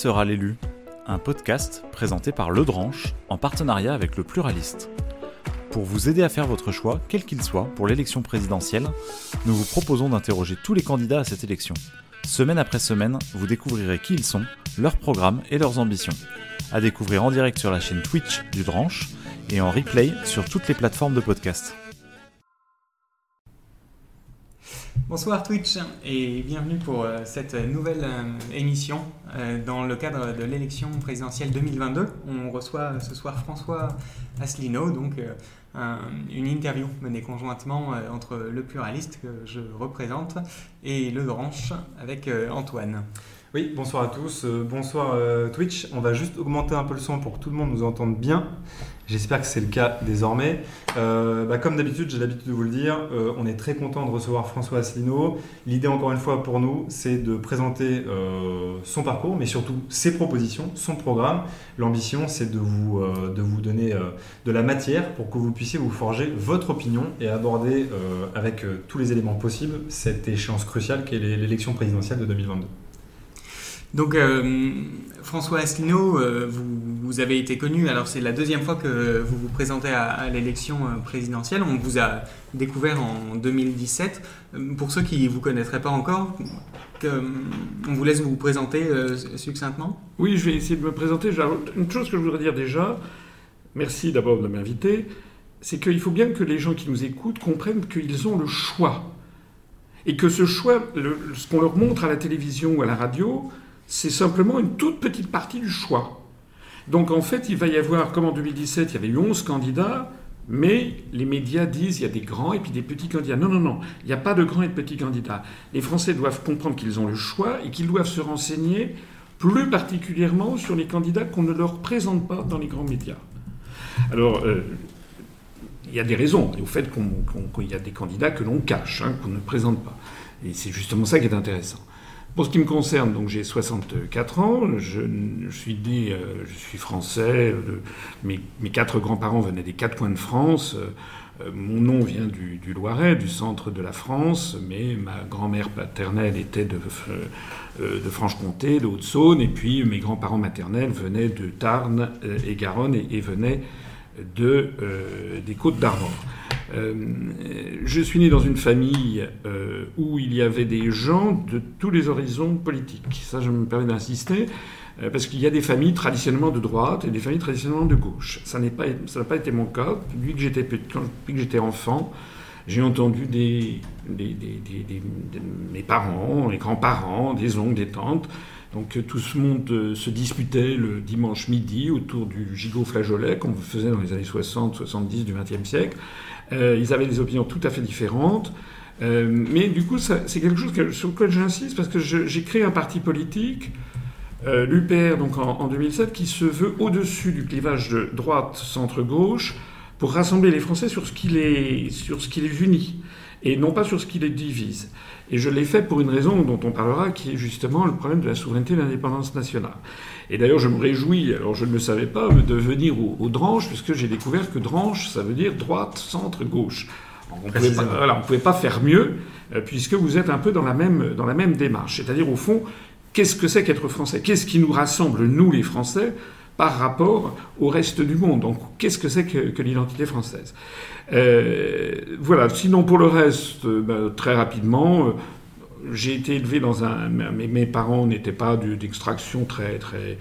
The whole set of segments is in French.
sera l'élu Un podcast présenté par Le Dranche en partenariat avec le Pluraliste. Pour vous aider à faire votre choix, quel qu'il soit, pour l'élection présidentielle, nous vous proposons d'interroger tous les candidats à cette élection. Semaine après semaine, vous découvrirez qui ils sont, leurs programmes et leurs ambitions. À découvrir en direct sur la chaîne Twitch du Dranche et en replay sur toutes les plateformes de podcast. Bonsoir Twitch et bienvenue pour euh, cette nouvelle euh, émission euh, dans le cadre de l'élection présidentielle 2022. On reçoit ce soir François Asselineau, donc une interview menée conjointement entre le pluraliste que je représente et le Dranche avec Antoine. Oui, bonsoir à tous, bonsoir Twitch. On va juste augmenter un peu le son pour que tout le monde nous entende bien. J'espère que c'est le cas désormais. Euh, bah, comme d'habitude, j'ai l'habitude de vous le dire, euh, on est très content de recevoir François Asselineau. L'idée, encore une fois, pour nous, c'est de présenter euh, son parcours, mais surtout ses propositions, son programme. L'ambition, c'est de vous, de vous donner de la matière pour que vous puissiez vous forger votre opinion et aborder avec tous les éléments possibles cette échéance cruciale qu'est l'élection présidentielle de 2022. Donc euh, François Asselineau, euh, vous, avez été connu, alors c'est la deuxième fois que vous vous présentez à, l'élection euh, présidentielle, on vous a découvert en 2017. Pour ceux qui ne vous connaîtraient pas encore, on vous laisse vous présenter succinctement Oui, je vais essayer de me présenter. Une chose que je voudrais dire déjà, merci d'abord de m'inviter, c'est qu'il faut bien que les gens qui nous écoutent comprennent qu'ils ont le choix. Et que ce choix, ce qu'on leur montre à la télévision ou à la radio, c'est simplement une toute petite partie du choix. Donc en fait, il va y avoir, comme en 2017, il y avait eu 11 candidats, mais les médias disent il y a des grands et puis des petits candidats. Non, non, non, il n'y a pas de grands et de petits candidats. Les Français doivent comprendre qu'ils ont le choix et qu'ils doivent se renseigner plus particulièrement sur les candidats qu'on ne leur présente pas dans les grands médias. Alors, euh, il y a des raisons au fait qu'il y a des candidats que l'on cache, hein, qu'on ne présente pas. Et c'est justement ça qui est intéressant. Pour ce qui me concerne, donc j'ai 64 ans, je, suis né, euh, je suis français, mes, quatre grands-parents venaient des quatre coins de France. Euh, mon nom vient du, Loiret, du centre de la France, mais ma grand-mère paternelle était de, euh, de Franche-Comté, de Haute-Saône, et puis mes grands-parents maternels venaient de Tarn et Garonne et, venaient de, des Côtes d'Armor. Euh, je suis né dans une famille euh, où il y avait des gens de tous les horizons politiques. Ça, je me permets d'insister, euh, parce qu'il y a des familles traditionnellement de droite et des familles traditionnellement de gauche. Ça n'a pas, été mon cas. Depuis que j'étais, j'étais enfant, j'ai entendu mes parents, mes grands-parents, des oncles, des tantes. Donc tout ce monde se disputait le dimanche midi autour du gigot flageolet qu'on faisait dans les années 60-70 du XXe siècle. Euh, ils avaient des opinions tout à fait différentes. Euh, mais du coup, c'est quelque chose sur lequel j'insiste parce que j'ai créé un parti politique, euh, l'UPR, donc en, 2007, qui se veut au-dessus du clivage de droite-centre-gauche pour rassembler les Français sur ce qui les, sur ce qui les unit et non pas sur ce qui les divise. Et je l'ai fait pour une raison dont on parlera, qui est justement le problème de la souveraineté et de l'indépendance nationale. Et d'ailleurs, je me réjouis, alors je ne le savais pas, de venir au, Dranche, puisque j'ai découvert que Dranche, ça veut dire droite, centre, gauche. On ne pouvait, pouvait, pas faire mieux, euh, puisque vous êtes un peu dans la même, dans la même démarche. C'est-à-dire, au fond, qu'est-ce que c'est qu'être français? Qu'est-ce qui nous rassemble, nous les Français, par rapport au reste du monde Donc, qu'est-ce que c'est que, l'identité française? Euh, Voilà, sinon pour le reste, euh, ben, très rapidement, j'ai été élevé dans un. Mes, parents n'étaient pas d'extraction très, très,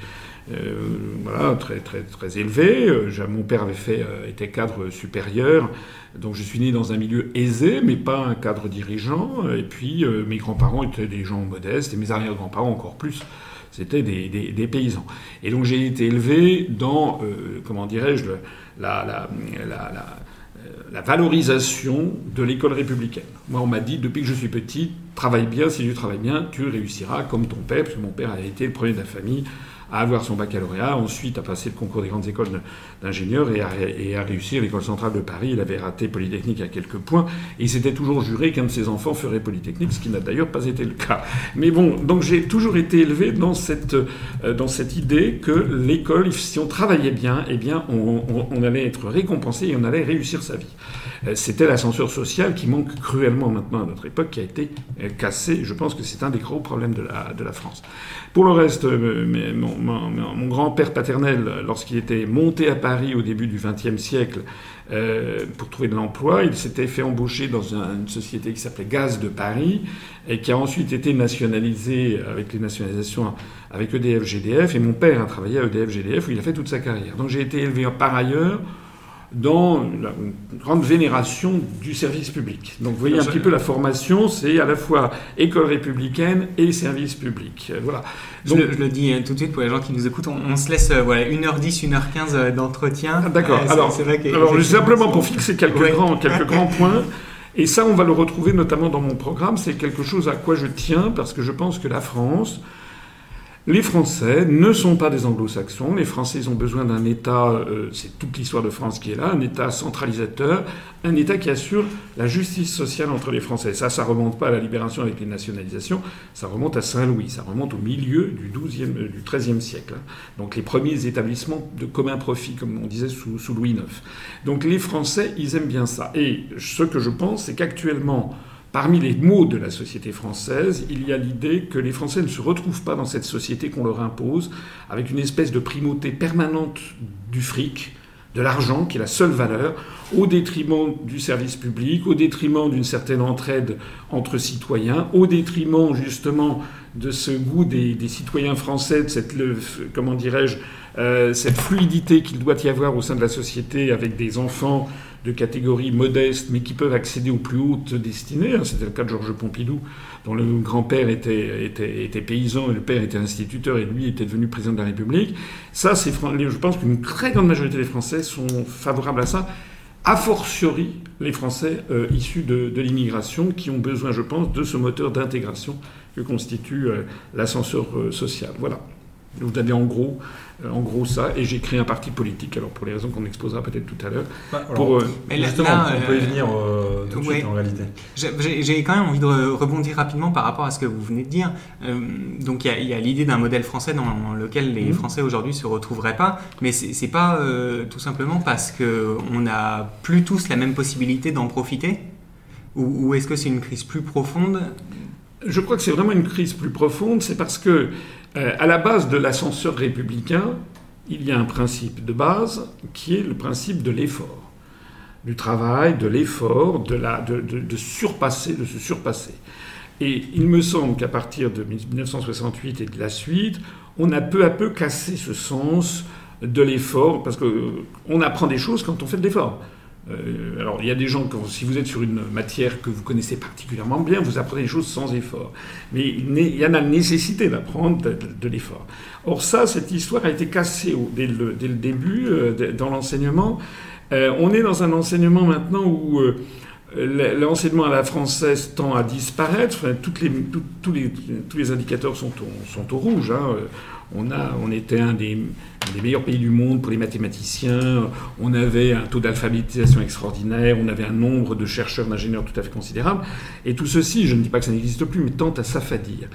euh, voilà, très, très, très élevée. Euh, mon père avait fait, euh, était cadre supérieur, donc je suis né dans un milieu aisé, mais pas un cadre dirigeant. Et puis mes grands-parents étaient des gens modestes, et mes arrière-grands-parents encore plus. C'était des, des, paysans. Et donc j'ai été élevé dans, comment dirais-je, la, la, la euh, la valorisation de l'école républicaine. Moi, on m'a dit, depuis que je suis petit, travaille bien, si tu travailles bien, tu réussiras comme ton père, parce que mon père a été le premier de la famille à avoir son baccalauréat, ensuite à passer le concours des grandes écoles d'ingénieurs et à, réussir l'école centrale de Paris. Il avait raté Polytechnique à quelques points et il s'était toujours juré qu'un de ses enfants ferait Polytechnique, ce qui n'a d'ailleurs pas été le cas. Mais bon, donc j'ai toujours été élevé dans cette, euh, dans cette idée que l'école, si on travaillait bien, eh bien on, allait être récompensé et on allait réussir sa vie. Euh, c'était l'ascenseur social qui manque cruellement maintenant à notre époque, qui a été euh, cassé. Je pense que c'est un des gros problèmes de la, la France. Pour le reste, mon, mon, grand-père paternel, lorsqu'il était monté à Paris au début du XXe siècle, euh, pour trouver de l'emploi. Il s'était fait embaucher dans une société qui s'appelait Gaz de Paris et qui a ensuite été nationalisée avec les nationalisations avec EDF GDF. Et mon père a travaillé à EDF GDF où il a fait toute sa carrière. Donc j'ai été élevé par ailleurs dans la grande vénération du service public. Donc vous voyez un petit peu la formation, c'est à la fois école républicaine et service public. Euh, voilà. Donc, je, le, dis euh, tout de suite pour les gens qui nous écoutent, on, se laisse euh, voilà, 1h10, 1h15 d'entretien. Ah, d'accord. alors, c'est vrai alors simplement pour fixer quelques, grands, quelques grands points, et ça on va le retrouver notamment dans mon programme, c'est quelque chose à quoi je tiens, parce que je pense que la France, les Français ne sont pas des anglo-saxons. Les Français ont besoin d'un État, euh, c'est toute l'histoire de France qui est là, un État centralisateur, un État qui assure la justice sociale entre les Français. Ça, ça remonte pas à la libération avec les nationalisations, ça remonte à Saint-Louis, ça remonte au milieu du, 12 euh, du XIIIe siècle. Hein. Donc les premiers établissements de commun profit, comme on disait sous, sous Louis IX. Donc les Français, ils aiment bien ça. Et ce que je pense, c'est qu'actuellement, Parmi les mots de la société française, il y a l'idée que les Français ne se retrouvent pas dans cette société qu'on leur impose, avec une espèce de primauté permanente du fric, de l'argent, qui est la seule valeur, au détriment du service public, au détriment d'une certaine entraide entre citoyens, au détriment justement de ce goût des, citoyens français, de cette, euh, cette fluidité qu'il doit y avoir au sein de la société avec des enfants de catégories modestes, mais qui peuvent accéder aux plus hautes destinées. Hein. C'était le cas de Georges Pompidou, dont le grand-père était, était, paysan et le père était instituteur et lui était devenu président de la République. Ça, c'est, je pense qu'une très grande majorité des Français sont favorables à ça. A fortiori, les Français euh, issus de, l'immigration qui ont besoin, je pense, de ce moteur d'intégration que constitue euh, l'ascenseur euh, social. Voilà. Vous avez en gros, en gros ça, et j'ai créé un parti politique, alors pour les raisons qu'on exposera peut-être tout à l'heure. Bah, pour, euh, justement, on peut y venir euh, tout de suite en réalité. J'ai quand même envie de rebondir rapidement par rapport à ce que vous venez de dire. donc il y a, l'idée d'un modèle français dans lequel les mmh. Français aujourd'hui se retrouveraient pas, mais c'est pas tout simplement parce qu'on n'a plus tous la même possibilité d'en profiter? Ou est-ce que c'est une crise plus profonde? Je crois que c'est vraiment une crise plus profonde, c'est parce que euh, à la base de l'ascenseur républicain, il y a un principe de base qui est le principe de l'effort, du travail, de l'effort, de, de, surpasser, de se surpasser. Et il me semble qu'à partir de 1968 et de la suite, on a peu à peu cassé ce sens de l'effort, parce qu'on apprend des choses quand on fait de l'effort. Euh, alors, il y a des gens, quand, si vous êtes sur une matière que vous connaissez particulièrement bien, vous apprenez des choses sans effort. Mais il y en a nécessité d'apprendre de, l'effort. Or, ça, cette histoire a été cassée dès, le, début euh, dans l'enseignement. Euh, on est dans un enseignement maintenant où l'enseignement à la française tend à disparaître. Enfin, toutes les, tous, les, tous les indicateurs sont au, sont au rouge. Hein. On, a, on était un des, meilleurs pays du monde pour les mathématiciens, on avait un taux d'alphabétisation extraordinaire, on avait un nombre de chercheurs, d'ingénieurs tout à fait considérable. Et tout ceci, je ne dis pas que ça n'existe plus, mais tente à s'affadir.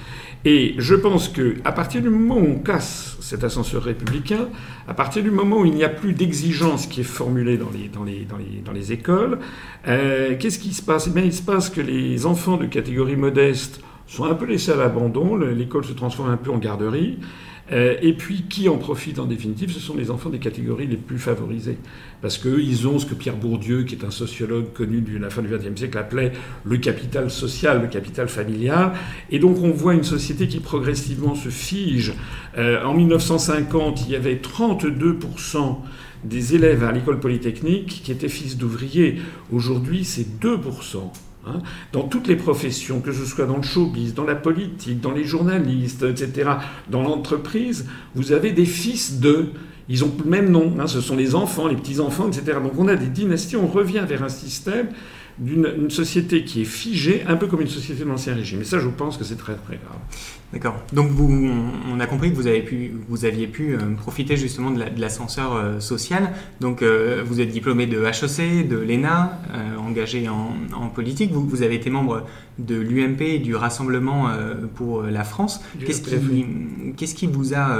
Et je pense qu'à partir du moment où on casse cet ascenseur républicain, à partir du moment où il n'y a plus d'exigence qui est formulée dans les, dans les, dans les, dans les écoles, euh, qu'est-ce qui se passe? Eh bien, il se passe que les enfants de catégorie modeste sont un peu laissés à l'abandon, l'école se transforme un peu en garderie. Euh, et puis, qui en profite en définitive Ce sont les enfants des catégories les plus favorisées. Parce qu'eux, ils ont ce que Pierre Bourdieu, qui est un sociologue connu de la fin du XXe siècle, appelait le capital social, le capital familial. Et donc, on voit une société qui progressivement se fige. Euh, en 1950, il y avait 32% des élèves à l'école polytechnique qui étaient fils d'ouvriers. Aujourd'hui, c'est 2%. Hein, dans toutes les professions, que ce soit dans le showbiz, dans la politique, dans les journalistes, etc., dans l'entreprise, vous avez des fils de. Ils ont le même nom, hein, ce sont les enfants, les petits-enfants, etc. Donc on a des dynasties, on revient vers un système d'une société qui est figée, un peu comme une société de l'Ancien Régime. Et ça, je pense que c'est très très grave. D'accord. Donc vous, on a compris que vous, avez pu, vous aviez pu euh, profiter justement de l'ascenseur euh, social. Donc euh, vous êtes diplômé de HEC, de l'ENA, engagé en, politique. Vous, vous, avez été membre de l'UMP et du Rassemblement pour la France. Qu'est-ce qui, qu'est-ce qui vous a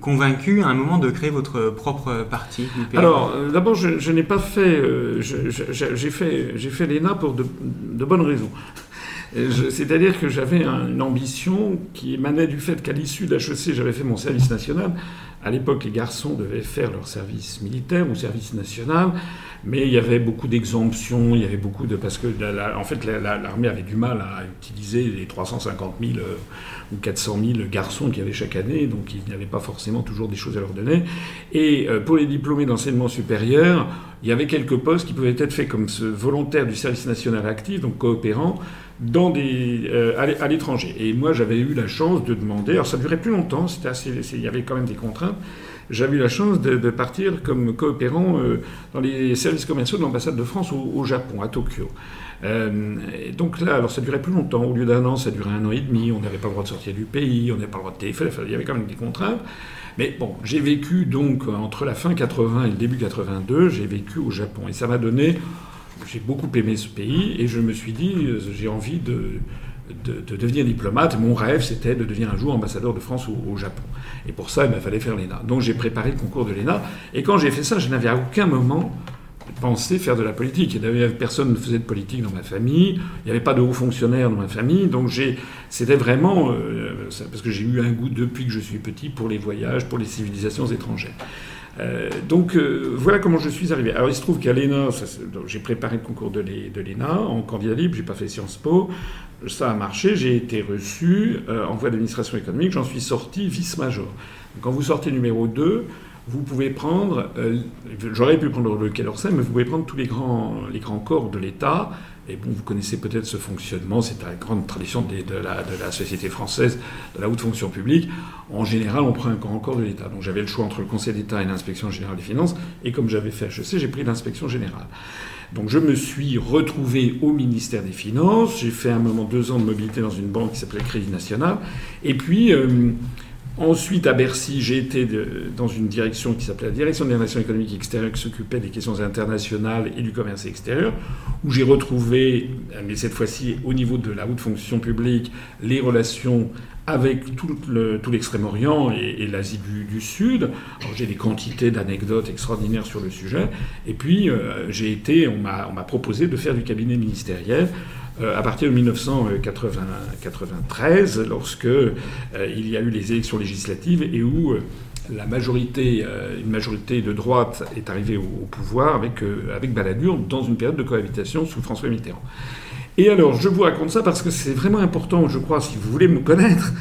convaincu à un moment de créer votre propre parti Alors, d'abord, je, n'ai pas fait. j'ai fait, j'ai fait l'ENA pour de, bonnes raisons. C'est-à-dire que j'avais une ambition qui émanait du fait qu'à l'issue de HEC, j'avais fait mon service national. À l'époque, les garçons devaient faire leur service militaire ou service national, mais il y avait beaucoup d'exemptions, il y avait beaucoup de... Parce que, en fait, l'armée avait du mal à utiliser les 350 000 euh, ou 400 000 garçons qu'il y avait chaque année, donc il n'y avait pas forcément toujours des choses à leur donner. Et euh, pour les diplômés d'enseignement supérieur, il y avait quelques postes qui pouvaient être faits comme ce volontaire du service national actif, donc coopérant, euh, à l'étranger. Et moi, j'avais eu la chance de demander, alors ça durait plus longtemps, il y avait quand même des contraintes, j'avais eu la chance de, partir comme coopérant euh, dans les services commerciaux de l'ambassade de France au, Japon, à Tokyo. Euh, et donc là, alors ça durait plus longtemps. Au lieu d'un an, ça durait un an et demi. On n'avait pas le droit de sortir du pays, on n'avait pas le droit de téléphoner. il y avait quand même des contraintes. Mais bon, j'ai vécu donc entre la fin 80 et le début 82, j'ai vécu au Japon. Et ça m'a donné j'ai beaucoup aimé ce pays et je me suis dit, euh, j'ai envie de, de, devenir diplomate. Mon rêve, c'était de devenir un jour ambassadeur de France au, Japon. Et pour ça, il m'a fallu faire l'ENA. Donc j'ai préparé le concours de l'ENA. Et quand j'ai fait ça, je n'avais à aucun moment pensé faire de la politique. Personne ne faisait de politique dans ma famille. Il n'y avait pas de hauts fonctionnaires dans ma famille. Donc c'était vraiment... Euh, parce que j'ai eu un goût depuis que je suis petit pour les voyages, pour les civilisations étrangères. Euh, donc euh, voilà comment je suis arrivé. Alors il se trouve qu'à l'ENA, j'ai préparé le concours de l'ENA en candidat libre, j'ai pas fait Sciences Po. Ça a marché, j'ai été reçu euh, en voie d'administration économique, j'en suis sorti vice-major. Quand vous sortez numéro 2, vous pouvez prendre, j'aurais pu prendre le Quai d'Orsay, mais vous pouvez prendre tous les grands, les grands corps de l'État, et bon, vous connaissez peut-être ce fonctionnement, c'est la grande tradition de, la, société française, de la haute fonction publique. En général, on prend un grand corps de l'État. Donc j'avais le choix entre le Conseil d'État et l'inspection générale des finances, et comme j'avais fait HEC, j'ai pris l'inspection générale. Donc je me suis retrouvé au ministère des Finances, j'ai fait un moment deux ans de mobilité dans une banque qui s'appelait Crédit National, et puis... Euh, Ensuite, à Bercy, j'ai été dans une direction qui s'appelait la Direction des relations économiques extérieures, qui s'occupait des questions internationales et du commerce extérieur, où j'ai retrouvé, mais cette fois-ci au niveau de la haute fonction publique, les relations avec tout l'extrême-orient et, l'Asie du, Sud. J'ai des quantités d'anecdotes extraordinaires sur le sujet. Et puis, euh, j'ai été, on m'a proposé de faire du cabinet ministériel à partir de 1993, lorsque euh, il y a eu les élections législatives et où euh, la majorité, une majorité de droite est arrivée au, pouvoir avec, avec Balladur dans une période de cohabitation sous François Mitterrand. Et alors, je vous raconte ça parce que c'est vraiment important, je crois, si vous voulez me connaître,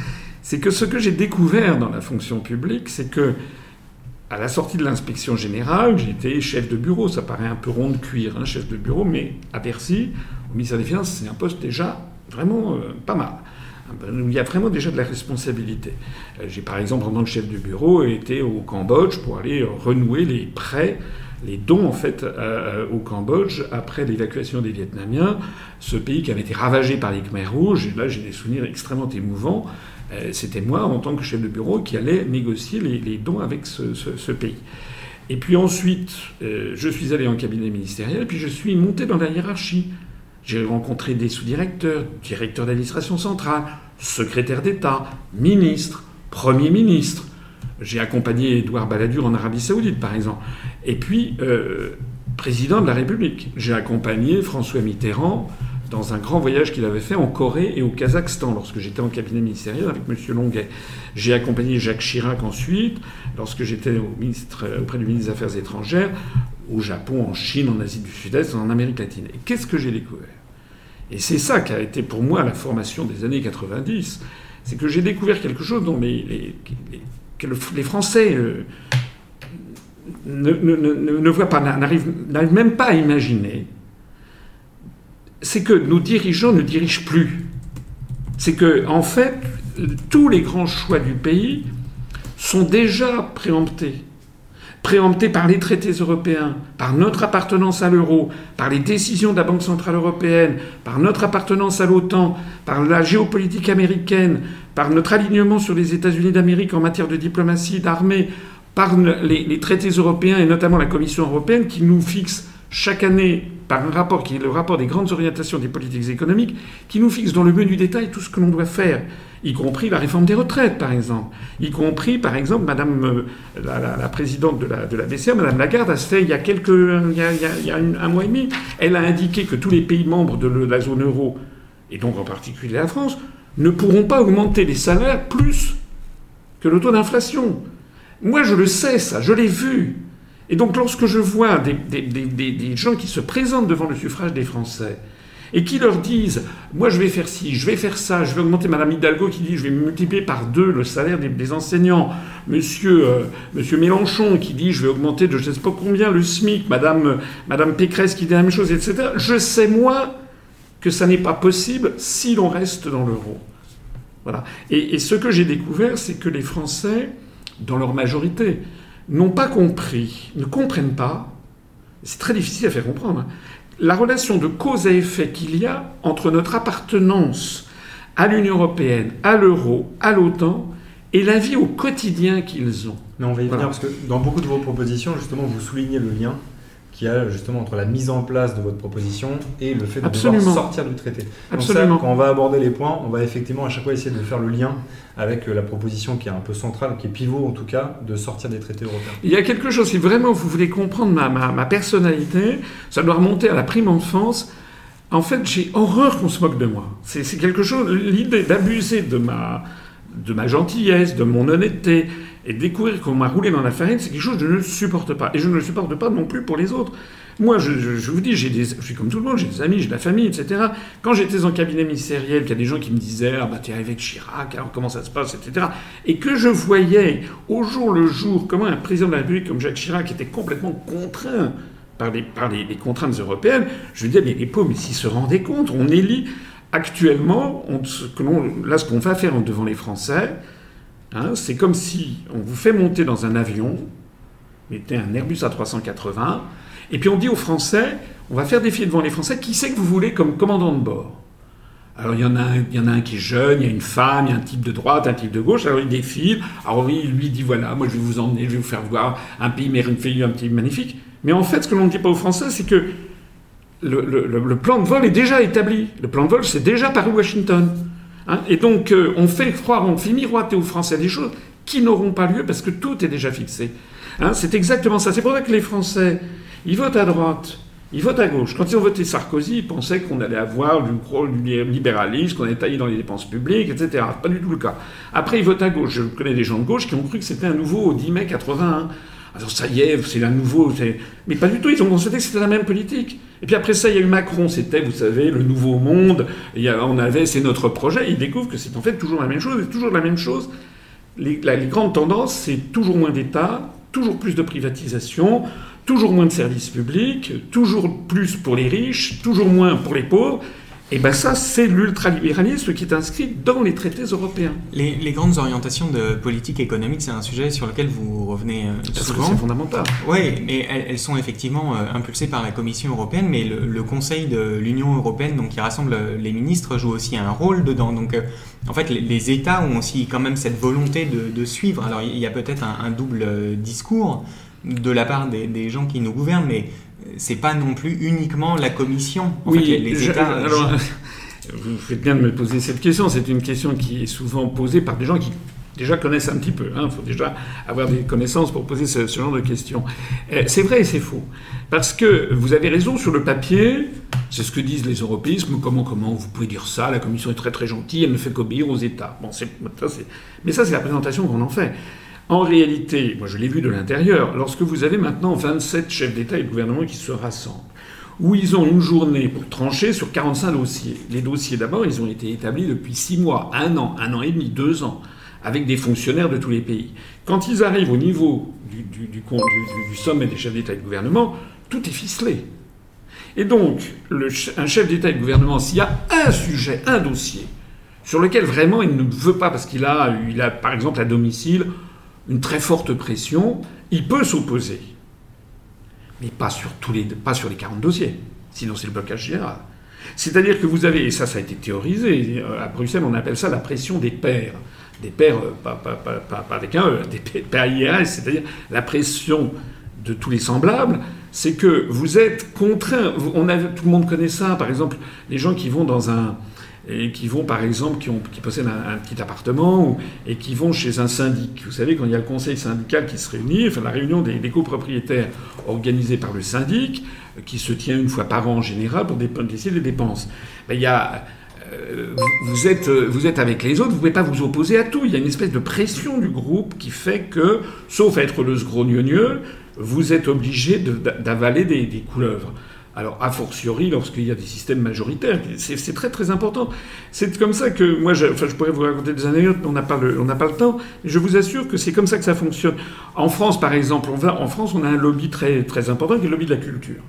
c'est que ce que j'ai découvert dans la fonction publique, c'est que à la sortie de l'inspection générale, j'étais chef de bureau. Ça paraît un peu rond de cuir, hein, chef de bureau, mais à Bercy, au ministère des Finances, c'est un poste déjà vraiment euh, pas mal. Il y a vraiment déjà de la responsabilité. Euh, j'ai par exemple, pendant le chef de bureau, été au Cambodge pour aller renouer les prêts, les dons en fait euh, au Cambodge après l'évacuation des Vietnamiens, ce pays qui avait été ravagé par les Khmers rouges. Et là, j'ai des souvenirs extrêmement émouvants. C'était moi, en tant que chef de bureau, qui allais négocier les, dons avec ce, pays. Et puis ensuite, je suis allé en cabinet ministériel, puis je suis monté dans la hiérarchie. J'ai rencontré des sous-directeurs, directeurs d'administration centrale, secrétaires d'État, ministres, premiers ministres. J'ai accompagné Édouard Balladur en Arabie Saoudite, par exemple. Et puis, euh, président de la République. J'ai accompagné François Mitterrand dans un grand voyage qu'il avait fait en Corée et au Kazakhstan lorsque j'étais en cabinet ministériel avec M. Longuet. J'ai accompagné Jacques Chirac ensuite lorsque j'étais ministre, auprès du ministre des Affaires étrangères au Japon, en Chine, en Asie du Sud-Est, en Amérique latine. Et qu'est-ce que j'ai découvert? Et c'est ça qui a été pour moi la formation des années 90. C'est que j'ai découvert quelque chose dont les, que les Français euh, ne, ne, voient pas, n'arrivent même pas à imaginer. C'est que nos dirigeants ne dirigent plus. C'est que, en fait, tous les grands choix du pays sont déjà préemptés préemptés par les traités européens, par notre appartenance à l'euro, par les décisions de la Banque Centrale Européenne, par notre appartenance à l'OTAN, par la géopolitique américaine, par notre alignement sur les États-Unis d'Amérique en matière de diplomatie, d'armée, par les, traités européens et notamment la Commission européenne qui nous fixe chaque année par un rapport qui est le rapport des grandes orientations des politiques économiques, qui nous fixe dans le menu détail tout ce que l'on doit faire, y compris la réforme des retraites, par exemple, y compris, par exemple, Madame euh, la, présidente de la, de la BCE, Madame Lagarde, a fait il y a quelques, il y a, un mois et demi, elle a indiqué que tous les pays membres de la zone euro, et donc en particulier la France, ne pourront pas augmenter les salaires plus que le taux d'inflation. Moi, je le sais, ça, je l'ai vu. Et donc, lorsque je vois des, des, gens qui se présentent devant le suffrage des Français et qui leur disent Moi, je vais faire ci, je vais faire ça, je vais augmenter Madame Hidalgo qui dit Je vais multiplier par deux le salaire des, enseignants, Monsieur, euh, Monsieur Mélenchon qui dit Je vais augmenter de je ne sais pas combien le SMIC, Madame, Madame Pécresse qui dit la même chose, etc. Je sais, moi, que ça n'est pas possible si l'on reste dans l'euro. Voilà. Et, ce que j'ai découvert, c'est que les Français, dans leur majorité, n'ont pas compris, ne comprennent pas, c'est très difficile à faire comprendre, hein, la relation de cause à effet qu'il y a entre notre appartenance à l'Union européenne, à l'euro, à l'OTAN, et la vie au quotidien qu'ils ont. Mais on va y venir parce que dans beaucoup de vos propositions, justement, vous soulignez le lien qui a justement entre la mise en place de votre proposition et le fait de devoir sortir du traité. Absolument. Donc ça, quand on va aborder les points, on va effectivement à chaque fois essayer de faire le lien avec euh, la proposition qui est un peu centrale, qui est pivot en tout cas, de sortir des traités européens. Il y a quelque chose, si vraiment vous voulez comprendre ma, ma, personnalité, ça doit remonter à la prime enfance. En fait, j'ai horreur qu'on se moque de moi. C'est quelque chose, l'idée d'abuser de ma, de ma gentillesse, de mon honnêteté, et découvrir qu'on m'a roulé dans la farine, c'est quelque chose que je ne supporte pas. Et je ne le supporte pas non plus pour les autres. Moi, je, vous dis, j'ai des, je suis comme tout le monde, j'ai des amis, j'ai de la famille, etc. Quand j'étais en cabinet ministériel, qu'il y a des gens qui me disaient Ah, bah, t'es arrivé de Chirac, alors comment ça se passe, etc. Et que je voyais au jour le jour comment un président de la République comme Jacques Chirac était complètement contraint par les, par les, contraintes européennes, je me disais Mais les pauvres, mais s'ils se rendaient compte, on élit actuellement, là, ce qu'on va faire devant les Français, Hein, c'est comme si on vous fait monter dans un avion, mettez un Airbus A380, et puis on dit aux Français, on va faire défier devant les Français, qui c'est que vous voulez comme commandant de bord alors il y, en a un, il y en a un qui est jeune, il y a une femme, il y a un type de droite, un type de gauche, alors il défile, alors oui, lui dit voilà, moi je vais vous emmener, je vais vous faire voir un pays merveilleux, un pays magnifique. Mais en fait, ce que l'on ne dit pas aux Français, c'est que le, plan de vol est déjà établi. Le plan de vol, c'est déjà Paris-Washington. Hein, et donc, euh, on fait croire, on fait miroiter aux Français des choses qui n'auront pas lieu parce que tout est déjà fixé. Hein, c'est exactement ça. C'est pour ça que les Français, ils votent à droite, ils votent à gauche. Quand ils ont voté Sarkozy, ils pensaient qu'on allait avoir du, du libéralisme, qu'on allait tailler dans les dépenses publiques, etc. Pas du tout le cas. Après, ils votent à gauche. Je connais des gens de gauche qui ont cru que c'était un nouveau au 10 mai 81. Alors ça y est, c'est un nouveau. Mais pas du tout, ils ont constaté que c'était la même politique. Et puis après ça, il y a eu Macron, c'était, vous savez, le nouveau monde. On avait, c'est notre projet. Ils découvrent que c'est en fait toujours la même chose, toujours la même chose. Les, les grandes tendances, c'est toujours moins d'État, toujours plus de privatisation, toujours moins de services publics, toujours plus pour les riches, toujours moins pour les pauvres. Et bien ça, c'est l'ultralibéralisme qui est inscrit dans les traités européens. Les, grandes orientations de politique économique, c'est un sujet sur lequel vous revenez euh, souvent. C'est fondamental. Oui, mais elles, sont effectivement euh, impulsées par la Commission européenne, mais le, Conseil de l'Union européenne, donc qui rassemble les ministres, joue aussi un rôle dedans. Donc euh, en fait, les, États ont aussi quand même cette volonté de, suivre. Alors il y a peut-être un, double discours de la part des, des gens qui nous gouvernent, mais c'est pas non plus uniquement la Commission. oui, les États. vous faites bien de me poser cette question. C'est une question qui est souvent posée par des gens qui déjà connaissent un petit peu. Il hein. faut déjà avoir des connaissances pour poser ce, genre de questions. Euh, c'est vrai et c'est faux. Parce que vous avez raison sur le papier, c'est ce que disent les européismes. Comment, comment vous pouvez dire ça La Commission est très très gentille, elle ne fait qu'obéir aux États. Bon, mais ça, c'est la présentation qu'on en fait. En réalité, moi je l'ai vu de l'intérieur, lorsque vous avez maintenant 27 chefs d'État et de gouvernement qui se rassemblent, où ils ont une journée pour trancher sur 45 dossiers. Les dossiers d'abord, ils ont été établis depuis 6 mois, 1 an, 1 an et demi, 2 ans, avec des fonctionnaires de tous les pays. Quand ils arrivent au niveau du, sommet des chefs d'État et de gouvernement, tout est ficelé. Et donc, un chef d'État et de gouvernement, s'il y a un sujet, un dossier, sur lequel vraiment il ne veut pas, parce qu'il a, il a par exemple à domicile une très forte pression, il peut s'opposer. Mais pas sur, tous les, pas sur les 40 dossiers. Sinon, c'est le blocage général. C'est-à-dire que vous avez, et ça, ça a été théorisé, à Bruxelles, on appelle ça la pression des pairs. Des pairs, euh, pas, pas, pas, avec un E, des pairs IRS, c'est-à-dire la pression de tous les semblables, c'est que vous êtes contraint. Tout le monde connaît ça, par exemple, les gens qui vont dans un, et qui vont par exemple, qui, ont, qui possèdent un, petit appartement et qui vont chez un syndic. Vous savez, quand il y a le conseil syndical qui se réunit, enfin la réunion des, copropriétaires organisée par le syndic, qui se tient une fois par an en général pour décider des dépenses. Ben, il y a, euh, vous, êtes, vous êtes avec les autres, vous ne pouvez pas vous opposer à tout. Il y a une espèce de pression du groupe qui fait que, sauf à être le sgrogneux, vous êtes obligé d'avaler des couleuvres. Alors, a fortiori, lorsqu'il y a des systèmes majoritaires, c'est très très important. C'est comme ça que, moi, je, enfin, je pourrais vous raconter des anecdotes, on n'a pas, le, pas le temps, mais je vous assure que c'est comme ça que ça fonctionne. En France, par exemple, on va, en France, on a un lobby très, très important qui est le lobby de la culture.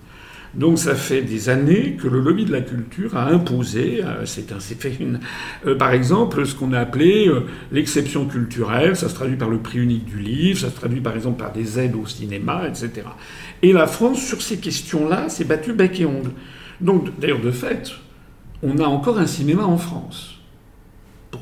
Donc ça fait des années que le lobby de la culture a imposé, euh, c'est fait une, euh, par exemple, ce qu'on a appelé euh, l'exception culturelle, ça se traduit par le prix unique du livre, ça se traduit par exemple par des aides au cinéma, etc. Et la France, sur ces questions-là, s'est battue bec et ongle. Donc d'ailleurs, de fait, on a encore un cinéma en France.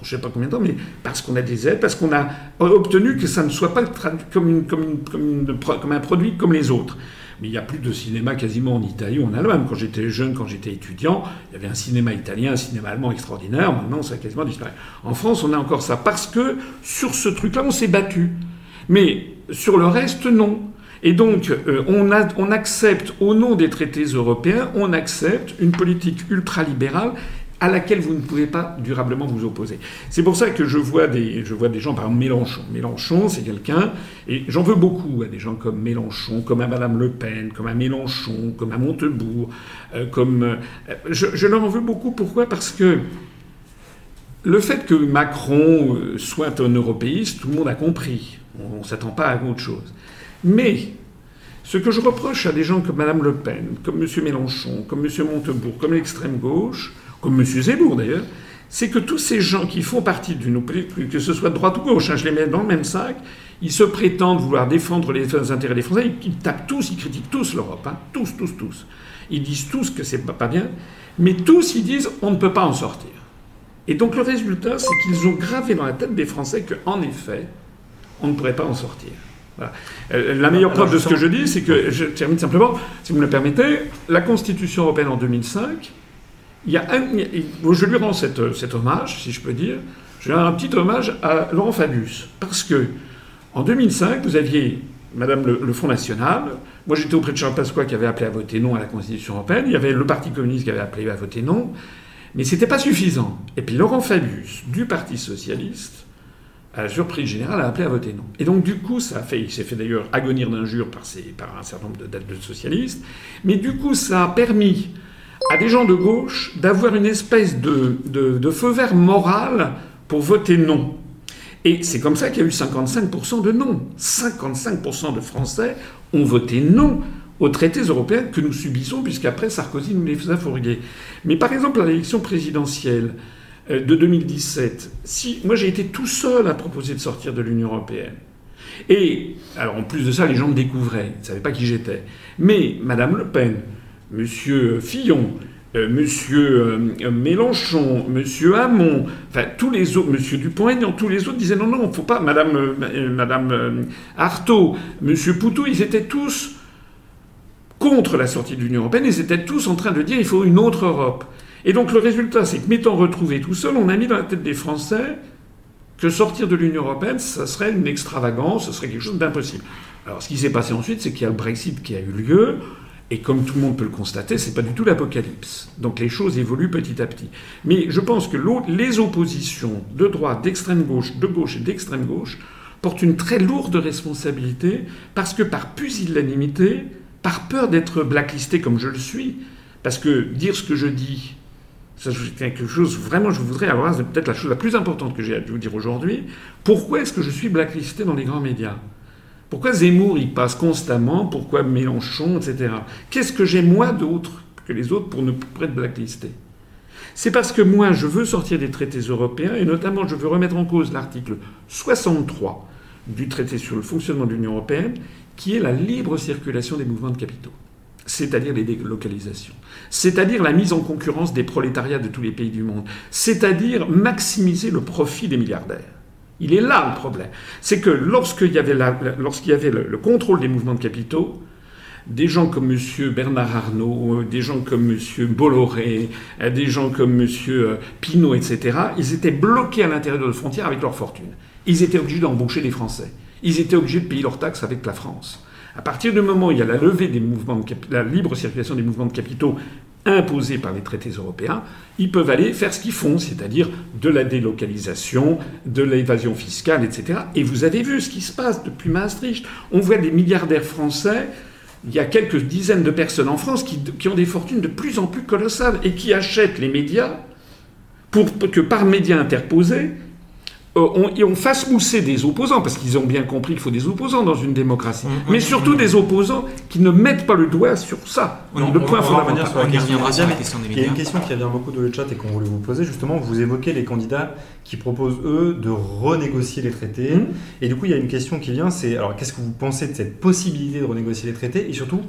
Je ne sais pas combien de temps, mais parce qu'on a des aides, parce qu'on a obtenu que ça ne soit pas comme, comme un produit comme les autres. Il n'y a plus de cinéma quasiment en Italie ou en Allemagne. Quand j'étais jeune, quand j'étais étudiant, il y avait un cinéma italien, un cinéma allemand extraordinaire. Maintenant, ça a quasiment disparu. En France, on a encore ça. Parce que sur ce truc-là, on s'est battu. Mais sur le reste, non. Et donc, euh, on, on, accepte, au nom des traités européens, on accepte une politique ultralibérale à laquelle vous ne pouvez pas durablement vous opposer. C'est pour ça que je vois des, gens, par exemple Mélenchon. Mélenchon, c'est quelqu'un, et j'en veux beaucoup à des gens comme Mélenchon, comme à Madame Le Pen, comme à Mélenchon, comme à Montebourg, euh, comme... Euh, je, je, leur en veux beaucoup. Pourquoi? Parce que le fait que Macron euh, soit un européiste, tout le monde a compris. On ne s'attend pas à autre chose. Mais ce que je reproche à des gens comme Madame Le Pen, comme M. Mélenchon, comme M. Montebourg, comme l'extrême gauche, comme M. Zemmour d'ailleurs, c'est que tous ces gens qui font partie d'une que ce soit de droite ou gauche, hein, je les mets dans le même sac, ils se prétendent vouloir défendre les intérêts des Français, ils tapent tous, ils critiquent tous l'Europe, hein, tous, tous, tous. Ils disent tous que c'est pas bien, mais tous ils disent on ne peut pas en sortir. Et donc le résultat, c'est qu'ils ont gravé dans la tête des Français qu'en effet, on ne pourrait pas en sortir. Euh, la meilleure preuve de ce que je dis, c'est que, je termine simplement, si vous me le permettez, la Constitution européenne en 2005, je lui rends cet hommage, si je peux dire. Je lui rends un petit hommage à Laurent Fabius. Parce que, en 2005, vous aviez Madame le, Front National. Moi, j'étais auprès de Charles Pasqua qui avait appelé à voter non à la Constitution européenne. Il y avait le Parti communiste qui avait appelé à voter non. Mais ce n'était pas suffisant. Et puis Laurent Fabius, du Parti socialiste, à la surprise générale, a appelé à voter non. Et donc, du coup, ça a fait, il s'est fait d'ailleurs agonir d'injures par, par un certain nombre de, de socialistes. Mais du coup, ça a permis à des gens de gauche d'avoir une espèce de, feu vert moral pour voter non. Et c'est comme ça qu'il y a eu 55% de non. 55% de Français ont voté non aux traités européens que nous subissons, puisqu'après Sarkozy nous les a fourgués. Mais par exemple, à l'élection présidentielle euh, de 2017, si moi j'ai été tout seul à proposer de sortir de l'Union européenne, et alors en plus de ça, les gens me découvraient, ils ne savaient pas qui j'étais. Mais Madame Le Pen, Monsieur Fillon, euh, Monsieur euh, Mélenchon, Monsieur Hamon, enfin tous les autres, Monsieur Dupont-Aignan, tous les autres disaient non, non, faut pas. Madame, euh, Artaud, Monsieur Poutou, ils étaient tous contre la sortie de l'Union européenne. Ils étaient tous en train de dire il faut une autre Europe. Et donc le résultat, c'est que m'étant retrouvé tout seul, on a mis dans la tête des Français que sortir de l'Union européenne, ça serait une extravagance, ce serait quelque chose d'impossible. Alors ce qui s'est passé ensuite, c'est qu'il y a le Brexit qui a eu lieu. Et comme tout le monde peut le constater, c'est pas du tout l'apocalypse. Donc les choses évoluent petit à petit. Mais je pense que les oppositions de droite, d'extrême gauche, de gauche et d'extrême gauche portent une très lourde responsabilité parce que par pusillanimité, par peur d'être blacklisté comme je le suis, parce que dire ce que je dis, c'est quelque chose, vraiment, je voudrais avoir, c'est peut-être la chose la plus importante que j'ai à vous dire aujourd'hui. Pourquoi est-ce que je suis blacklisté dans les grands médias? Pourquoi Zemmour y passe constamment? Pourquoi Mélenchon, etc. Qu'est-ce que j'ai moi d'autre que les autres pour ne pas être blacklisté? C'est parce que moi je veux sortir des traités européens et notamment je veux remettre en cause l'article 63 du traité sur le fonctionnement de l'Union européenne, qui est la libre circulation des mouvements de capitaux, c'est-à-dire les délocalisations, c'est-à-dire la mise en concurrence des prolétariats de tous les pays du monde, c'est-à-dire maximiser le profit des milliardaires. Il est là le problème. C'est que lorsqu'il y avait, le, contrôle des mouvements de capitaux, des gens comme M. Bernard Arnault, euh, des gens comme M. Bolloré, euh, des gens comme M. Euh, Pinault, etc., ils étaient bloqués à l'intérieur de la frontière avec leur fortune. Ils étaient obligés d'embaucher des Français. Ils étaient obligés de payer leurs taxes avec la France. À partir du moment où il y a la levée des mouvements de la libre circulation des mouvements de capitaux imposés par les traités européens, ils peuvent aller faire ce qu'ils font, c'est-à-dire de la délocalisation, de l'évasion fiscale, etc. Et vous avez vu ce qui se passe depuis Maastricht. On voit des milliardaires français. Il y a quelques dizaines de personnes en France qui, ont des fortunes de plus en plus colossales et qui achètent les médias pour que par médias interposés, euh, on, on, fasse mousser des opposants, parce qu'ils ont bien compris qu'il faut des opposants dans une démocratie, mm, mm, mais surtout des opposants qui ne mettent pas le doigt sur ça, le point fondamental. Sur la question, Il y a une question qui revient beaucoup de le chat et qu'on voulait vous poser, justement, vous évoquez les candidats qui proposent, eux, de renégocier les traités, et du coup, il y a une question qui vient, c'est, alors, qu'est-ce que vous pensez de cette possibilité de renégocier les traités, et surtout,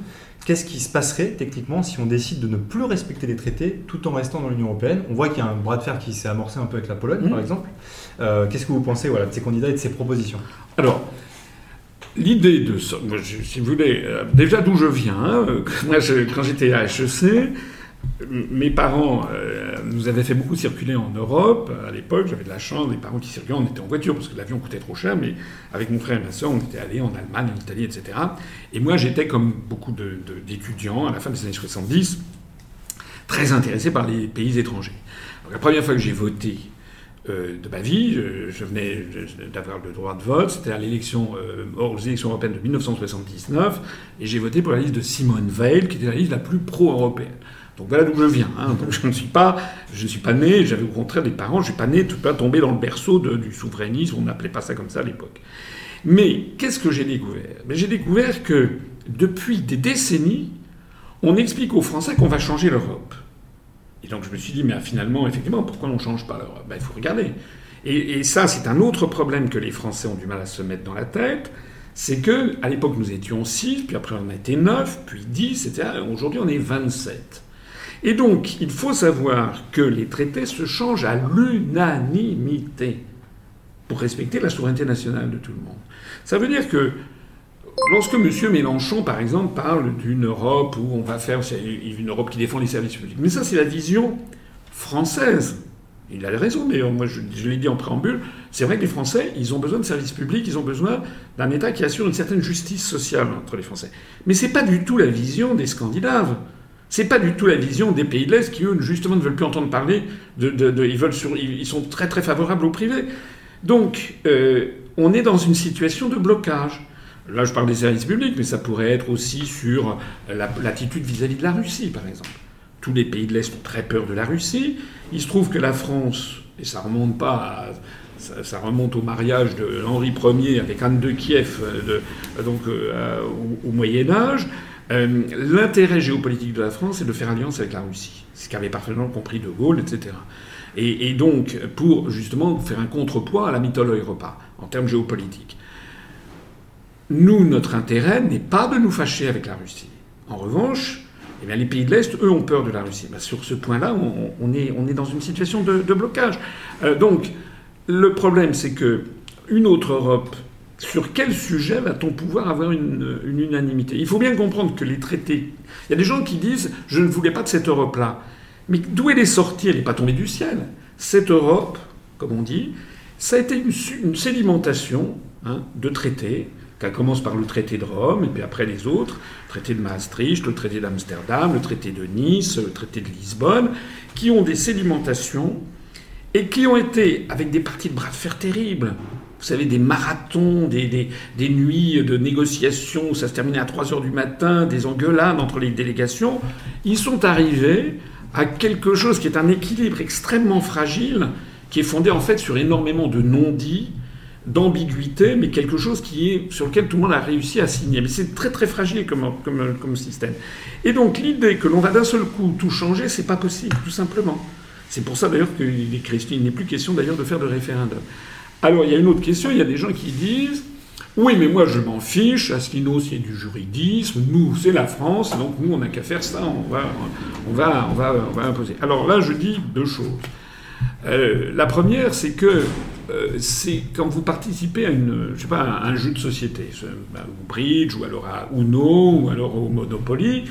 qu'est-ce qui se passerait techniquement si on décide de ne plus respecter les traités tout en restant dans l'Union Européenne? On voit qu'il y a un bras de fer qui s'est amorcé un peu avec la Pologne, par exemple. Euh, qu'est-ce que vous pensez de ces candidats et de ces propositions Alors, l'idée de ça, si vous voulez, euh, déjà d'où je viens, hein, moi, quand j'étais à HEC, mes parents euh, nous avaient fait beaucoup circuler en Europe. À l'époque, j'avais de la chance, des parents qui circulaient, on était en voiture parce que l'avion coûtait trop cher, mais avec mon frère et ma soeur, on était allés en Allemagne, en Italie, etc. Et moi, j'étais, comme beaucoup d'étudiants à la fin des années 70, très intéressé par les pays étrangers. la première fois que j'ai voté euh, de ma vie. Je, venais d'avoir le droit de vote. C'était à l'élection, euh, aux élections européennes de 1979. Et j'ai voté pour la liste de Simone Veil, qui était la liste la plus pro-européenne. Donc voilà d'où je viens. Hein. Donc je ne suis pas, je ne suis pas né. J'avais au contraire des parents. Je suis pas né, tout pas tombé dans le berceau du souverainisme. On n'appelait pas ça comme ça à l'époque. Mais qu'est-ce que j'ai découvert? Ben, J'ai découvert que depuis des décennies, on explique aux Français qu'on va changer l'Europe. Et donc je me suis dit, mais finalement, effectivement, pourquoi on ne change pas l'Europe? Ben, Il faut regarder. Et, ça, c'est un autre problème que les Français ont du mal à se mettre dans la tête. C'est que à l'époque, nous étions 6, puis après on a été 9, puis 10, etc. Aujourd'hui, on est 27. Et donc, il faut savoir que les traités se changent à l'unanimité pour respecter la souveraineté nationale de tout le monde. Ça veut dire que Lorsque M. Mélenchon, par exemple, parle d'une Europe où on va faire une Europe qui défend les services publics, mais ça, c'est la vision française. Il a raison, mais moi, je, l'ai dit en préambule, c'est vrai que les Français, ils ont besoin de services publics, ils ont besoin d'un État qui assure une certaine justice sociale entre les Français. Mais c'est pas du tout la vision des Scandinaves. C'est pas du tout la vision des pays de l'Est qui, eux, justement, ne veulent plus entendre parler de. ils sont très, très favorables au privé. Donc, euh, on est dans une situation de blocage. Là, je parle des services publics, mais ça pourrait être aussi sur l'attitude vis-à-vis de la Russie, par exemple. Tous les pays de l'Est ont très peur de la Russie. Il se trouve que la France, et ça remonte pas ça, remonte au mariage de Henri Ier avec Anne de Kiev, euh, donc euh, au, Moyen Âge. Euh, l'intérêt géopolitique de la France, c'est de faire alliance avec la Russie, ce qu'avait parfaitement compris De Gaulle, etc. Et, et, donc, pour justement faire un contrepoids à la mythologie repas en termes géopolitiques. Nous, notre intérêt n'est pas de nous fâcher avec la Russie. En revanche, eh bien, les pays de l'Est, eux, ont peur de la Russie. Ben, sur ce point-là, on, est, dans une situation de, blocage. Euh, donc, le problème, c'est que une autre Europe, sur quel sujet va-t-on pouvoir avoir une, unanimité? Il faut bien comprendre que les traités. Il y a des gens qui disent Je ne voulais pas de cette Europe-là. Mais d'où elle est sortie? Elle n'est pas tombée du ciel. Cette Europe, comme on dit, ça a été une, une sédimentation hein, de traités ça commence par le traité de Rome, et puis après les autres, le traité de Maastricht, le traité d'Amsterdam, le traité de Nice, le traité de Lisbonne, qui ont des sédimentations et qui ont été, avec des parties de bras de fer terribles, vous savez, des marathons, des, des, nuits de négociations où ça se terminait à 3 heures du matin, des engueulades entre les délégations, ils sont arrivés à quelque chose qui est un équilibre extrêmement fragile, qui est fondé en fait sur énormément de non-dits, d'ambiguïté, mais quelque chose qui est, sur lequel tout le monde a réussi à signer. Mais c'est très très fragile comme, comme, système. Et donc l'idée que l'on va d'un seul coup tout changer, c'est pas possible, tout simplement. C'est pour ça d'ailleurs qu'il n'est plus question d'ailleurs de faire de référendum. Alors il y a une autre question, il y a des gens qui disent, Oui, mais moi je m'en fiche. Asselineau, c'est du juridisme. Nous, c'est la France. Donc nous, on n'a qu'à faire ça. On va, on va, on va, on va imposer. Alors là, je dis deux choses. Euh, la première, c'est que euh, c'est quand vous participez à une, je sais pas, un, jeu de société, au bridge ou alors à Uno ou alors au Monopoly,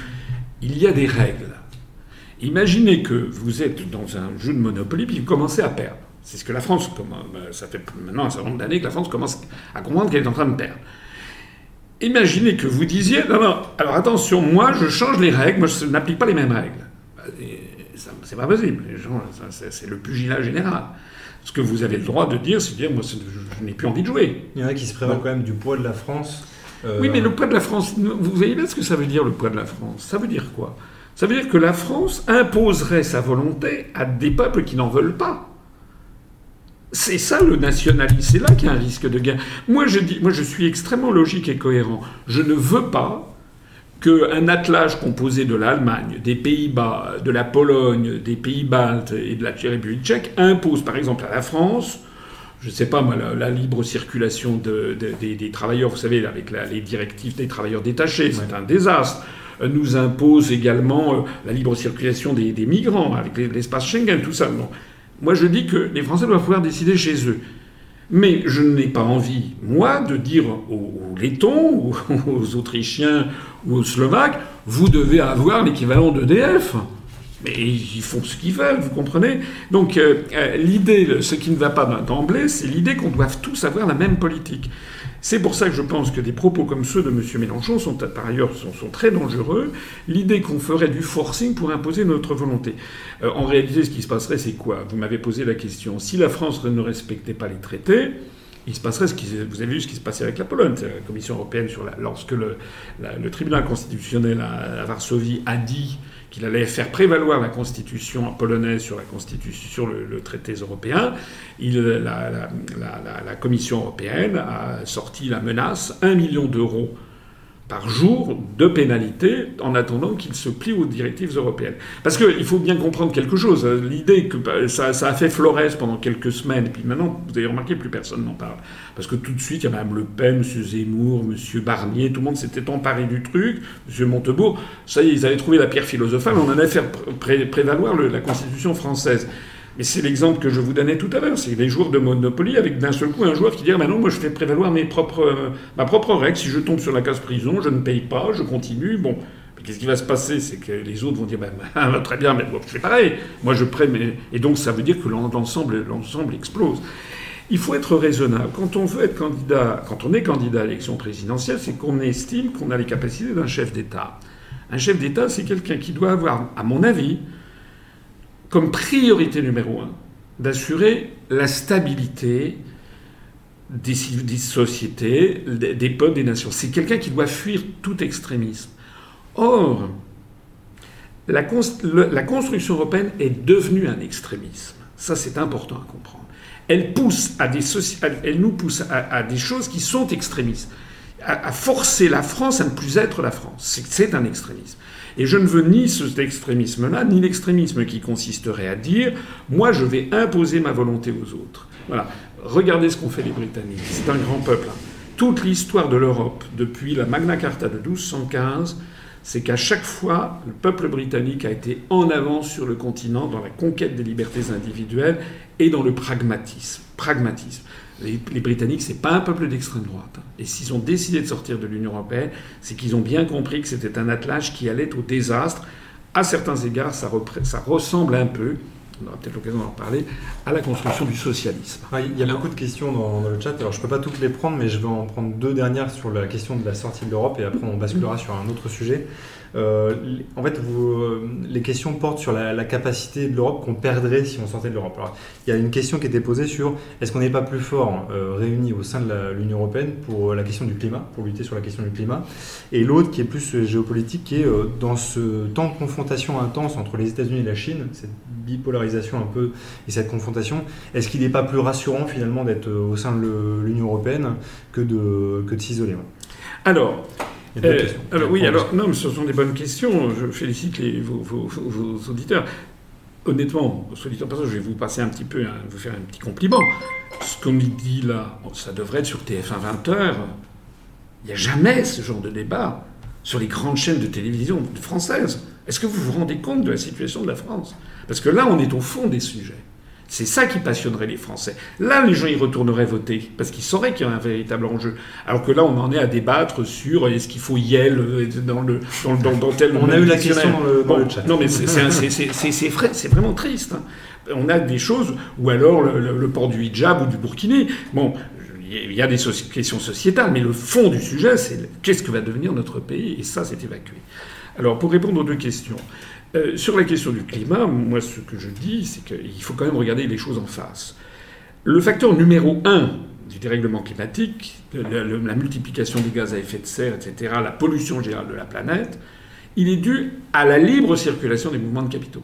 il y a des règles. Imaginez que vous êtes dans un jeu de Monopoly puis vous commencez à perdre. C'est ce que la France, bah, ça fait maintenant un certain nombre d'années que la France commence à comprendre qu'elle est en train de perdre. Imaginez que vous disiez, non, non, alors attention, moi je change les règles, moi je n'applique pas les mêmes règles. Bah, c'est pas possible, les gens, c'est le pugilat général. Ce que vous avez le droit de dire, c'est de dire, moi je, n'ai plus envie de jouer. Il y en a qui se prévalent quand même du poids de la France. Euh, oui, mais le poids de la France, vous voyez bien ce que ça veut dire le poids de la France Ça veut dire quoi? Ça veut dire que la France imposerait sa volonté à des peuples qui n'en veulent pas. C'est ça le nationalisme, c'est là qu'il y a un risque de gain. Moi je, dis, moi je suis extrêmement logique et cohérent. Je ne veux pas qu'un attelage composé de l'Allemagne, des Pays-Bas, de la Pologne, des Pays-Baltes et de la République tchèque impose par exemple à la France, je ne sais pas moi, la, libre circulation des, travailleurs, vous savez, avec les directives des travailleurs détachés, c'est un désastre nous impose également euh, la libre circulation des, migrants avec l'espace Schengen, tout ça. Moi, je dis que les Français doivent pouvoir décider chez eux. Mais je n'ai pas envie, moi, de dire aux, Lettons, ou aux Autrichiens ou aux Slovaques, vous devez avoir l'équivalent d'EDF. Mais ils font ce qu'ils veulent, vous comprenez? Donc euh, euh, l'idée, ce qui ne va pas d'emblée, c'est l'idée qu'on doive tous avoir la même politique. C'est pour ça que je pense que des propos comme ceux de M. Mélenchon sont par ailleurs sont, très dangereux. L'idée qu'on ferait du forcing pour imposer notre volonté. Euh, en réalité, ce qui se passerait, c'est quoi? Vous m'avez posé la question. Si la France ne respectait pas les traités, il se passerait ce qui, vous avez vu ce qui se passait avec la Pologne, la Commission européenne lorsque le, tribunal constitutionnel à Varsovie a dit qu'il allait faire prévaloir la constitution polonaise sur, le, traité européen, la, Commission européenne a sorti la menace 1 million d'euros par jour de pénalité en attendant qu'il se plie aux directives européennes. Parce qu'il faut bien comprendre quelque chose. L'idée que bah, ça, a fait Flores pendant quelques semaines, et puis maintenant, vous avez remarqué, plus personne n'en parle. Parce que tout de suite, il y a Mme Le Pen, M. Zemmour, M. Barnier, tout le monde s'était emparé du truc, M. Montebourg. Ça y est, ils avaient trouvé la pierre philosophale, on en a fait prévaloir la Constitution française. Mais c'est l'exemple que je vous donnais tout à l'heure. C'est les joueurs de Monopoly avec d'un seul coup un joueur qui dit ah, non, moi je fais prévaloir mes propres, euh, ma propre règle. Si je tombe sur la case prison, je ne paye pas, je continue. Bon. Qu'est-ce qui va se passer? C'est que les autres vont dire bah, très bien, mais je fais pareil. Moi je prends. Et donc ça veut dire que l'ensemble explose. Il faut être raisonnable. Quand on veut être candidat, quand on est candidat à l'élection présidentielle, c'est qu'on estime qu'on a les capacités d'un chef d'État. Un chef d'État, c'est quelqu'un qui doit avoir, à mon avis, comme priorité numéro un d'assurer la stabilité des, sociétés, des, peuples, des nations. C'est quelqu'un qui doit fuir tout extrémisme. Or, la, construction européenne est devenue un extrémisme. Ça, c'est important à comprendre. Elle, pousse à des elle nous pousse à, des choses qui sont extrémistes, à, à, forcer la France à ne plus être la France. C'est un extrémisme. Et je ne veux ni cet extrémisme-là, ni l'extrémisme qui consisterait à dire moi je vais imposer ma volonté aux autres. Voilà. Regardez ce qu'ont fait les Britanniques. C'est un grand peuple. Hein. Toute l'histoire de l'Europe, depuis la Magna Carta de 1215, c'est qu'à chaque fois, le peuple britannique a été en avance sur le continent dans la conquête des libertés individuelles et dans le pragmatisme. Pragmatisme. Les, les Britanniques, c'est pas un peuple d'extrême droite. Et s'ils ont décidé de sortir de l'Union européenne, c'est qu'ils ont bien compris que c'était un attelage qui allait au désastre. À certains égards, ça, ça ressemble un peu, on aura peut-être l'occasion d'en parler, à la construction du socialisme. il y a beaucoup de questions dans, le chat, alors je ne peux pas toutes les prendre, mais je vais en prendre deux dernières sur la question de la sortie de l'Europe, et après on basculera sur un autre sujet. Euh, en fait, euh, les questions portent sur la, capacité de l'Europe qu'on perdrait si on sortait de l'Europe. il y a une question qui était posée sur est-ce qu'on n'est pas plus fort euh, réunis au sein de l'Union européenne pour la question du climat, pour lutter sur la question du climat, et l'autre qui est plus géopolitique, qui est dans ce temps de confrontation intense entre les États-Unis et la Chine, cette bipolarisation un peu et cette confrontation, est-ce qu'il n'est pas plus rassurant finalement d'être au sein de l'Union européenne que de, que de s'isoler? Alors, euh, alors oui, alors non, mais ce sont des bonnes questions. Je félicite les, vos, vos, auditeurs. Honnêtement, vos auditeurs, je vais vous passer un petit peu, vous faire un petit compliment. Ce qu'on dit là, ça devrait être sur TF1 20h. Il n'y a jamais ce genre de débat sur les grandes chaînes de télévision françaises. Est-ce que vous vous rendez compte de la situation de la France? Parce que là, on est au fond des sujets. C'est ça qui passionnerait les Français. Là, les gens y retourneraient voter, parce qu'ils sauraient qu'il y a un véritable enjeu. Alors que là, on en est à débattre sur est-ce qu'il faut Yel euh, dans le dans, dans, dans tel On a eu la question dans le, dans le chat. Non, mais c'est vrai, c'est vraiment triste. Hein. On a des choses, ou alors le, le, le, port du hijab ou du burkini. Bon, il y a des questions sociétales, mais le fond du sujet, c'est qu'est-ce que va devenir notre pays, et ça, c'est évacué. Alors, pour répondre aux deux questions, euh, sur la question du climat, moi, ce que je dis, c'est qu'il faut quand même regarder les choses en face. Le facteur numéro un du dérèglement climatique, la, la multiplication des gaz à effet de serre, etc., la pollution générale de la planète, il est dû à la libre circulation des mouvements de capitaux.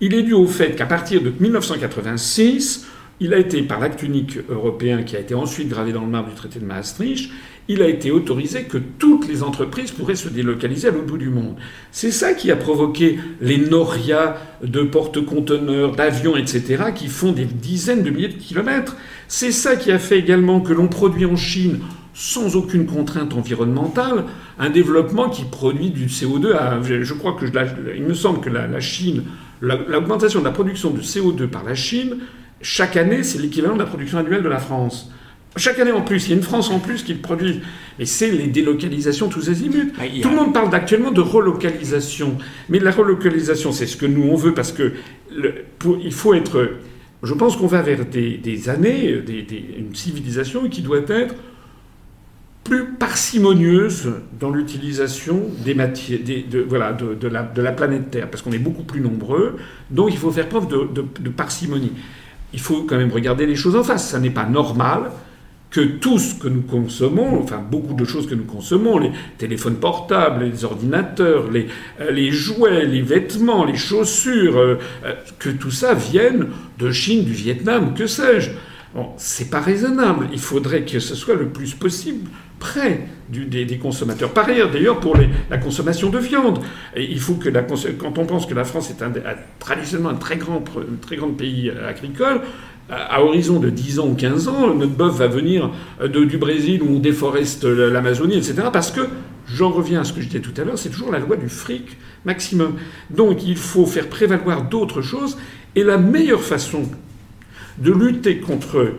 Il est dû au fait qu'à partir de 1986, il a été, par l'acte unique européen qui a été ensuite gravé dans le marbre du traité de Maastricht, il a été autorisé que toutes les entreprises pourraient se délocaliser à l'autre bout du monde. C'est ça qui a provoqué les norias de porte-conteneurs, d'avions, etc., qui font des dizaines de milliers de kilomètres. C'est ça qui a fait également que l'on produit en Chine sans aucune contrainte environnementale, un développement qui produit du CO2 à, je crois que, il me semble que la Chine, l'augmentation de la production de CO2 par la Chine, chaque année, c'est l'équivalent de la production annuelle de la France. Chaque année en plus, il y a une France en plus qui le produit. Mais c'est les délocalisations tous azimuts. Ah, Tout le monde parle actuellement de relocalisation. Mais la relocalisation, c'est ce que nous on veut parce que le, pour, il faut être. Je pense qu'on va vers des, des années, des, des, une civilisation qui doit être plus parcimonieuse dans l'utilisation des matières, de, voilà, de, de, la, de, la, planète Terre, parce qu'on est beaucoup plus nombreux. Donc il faut faire preuve de parcimonie il faut quand même regarder les choses en face. Ça n'est pas normal que tout ce que nous consommons, enfin beaucoup de choses que nous consommons, les téléphones portables, les ordinateurs, les, euh, jouets, les vêtements, les chaussures, euh, euh, que tout ça vienne de Chine, du Vietnam, que sais-je. Bon, c'est pas raisonnable. Il faudrait que ce soit le plus possible près des, consommateurs. Par ailleurs, d'ailleurs, pour la consommation de viande, il faut que quand on pense que la France est traditionnellement un très grand, un très grand pays agricole, à horizon de 10 ans ou 15 ans, notre bœuf va venir de, du Brésil où on déforeste l'Amazonie, etc. Parce que, j'en reviens à ce que je disais tout à l'heure, c'est toujours la loi du fric maximum. Donc il faut faire prévaloir d'autres choses. Et la meilleure façon de lutter contre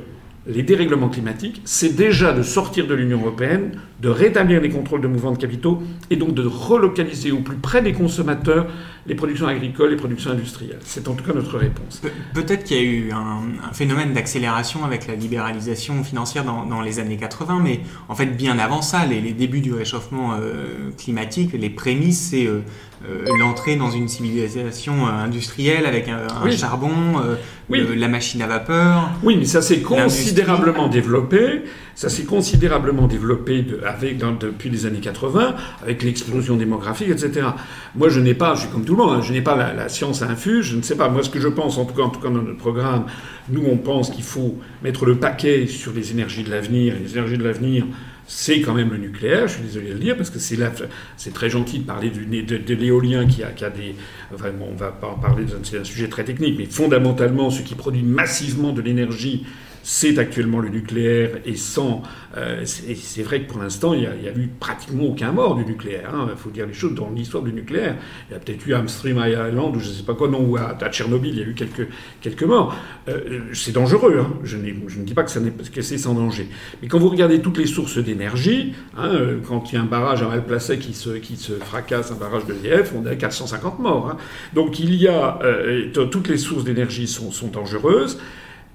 les dérèglements climatiques, c'est déjà de sortir de l'Union européenne, de rétablir les contrôles de mouvements de capitaux et donc de relocaliser au plus près des consommateurs les productions agricoles, les productions industrielles. C'est en tout cas notre réponse. Pe Peut-être qu'il y a eu un, phénomène d'accélération avec la libéralisation financière dans, les années 80, mais en fait bien avant ça, les, débuts du réchauffement euh, climatique, les prémices, c'est euh, l'entrée dans une civilisation industrielle avec un, un oui. charbon, euh, oui. le, la machine à vapeur. Oui, mais ça s'est considérablement développé. Ça s'est considérablement développé de, avec, dans, depuis les années 80, avec l'explosion démographique, etc. Moi, je n'ai pas, je suis comme tout le monde, hein, je n'ai pas la, la, science infuse, je ne sais pas. Moi, ce que je pense, en tout cas, en tout cas dans notre programme, nous, on pense qu'il faut mettre le paquet sur les énergies de l'avenir. Les énergies de l'avenir, c'est quand même le nucléaire, je suis désolé de le dire, parce que c'est, c'est très gentil de parler du, de, de l'éolien qui a, qui a des... Enfin, bon, on va pas en parler, c'est un sujet très technique, mais fondamentalement, ce qui produit massivement de l'énergie, c'est actuellement le nucléaire et sans. Euh, c'est vrai que pour l'instant, il n'y a, a, eu pratiquement aucun mort du nucléaire. Il hein, faut dire les choses dans l'histoire du nucléaire. Il y a peut-être eu à Amsterdam Island ou je ne sais pas quoi, non, ou à, Tchernobyl, il y a eu quelques, quelques morts. Euh, c'est dangereux. Hein. Je, ne dis pas que, c'est sans danger. Mais quand vous regardez toutes les sources d'énergie, hein, euh, quand il y a un barrage à Malplacet qui se, qui se fracasse, un barrage de l'EDF, on à 450 morts. Donc il y a. Toutes les sources d'énergie sont, sont dangereuses.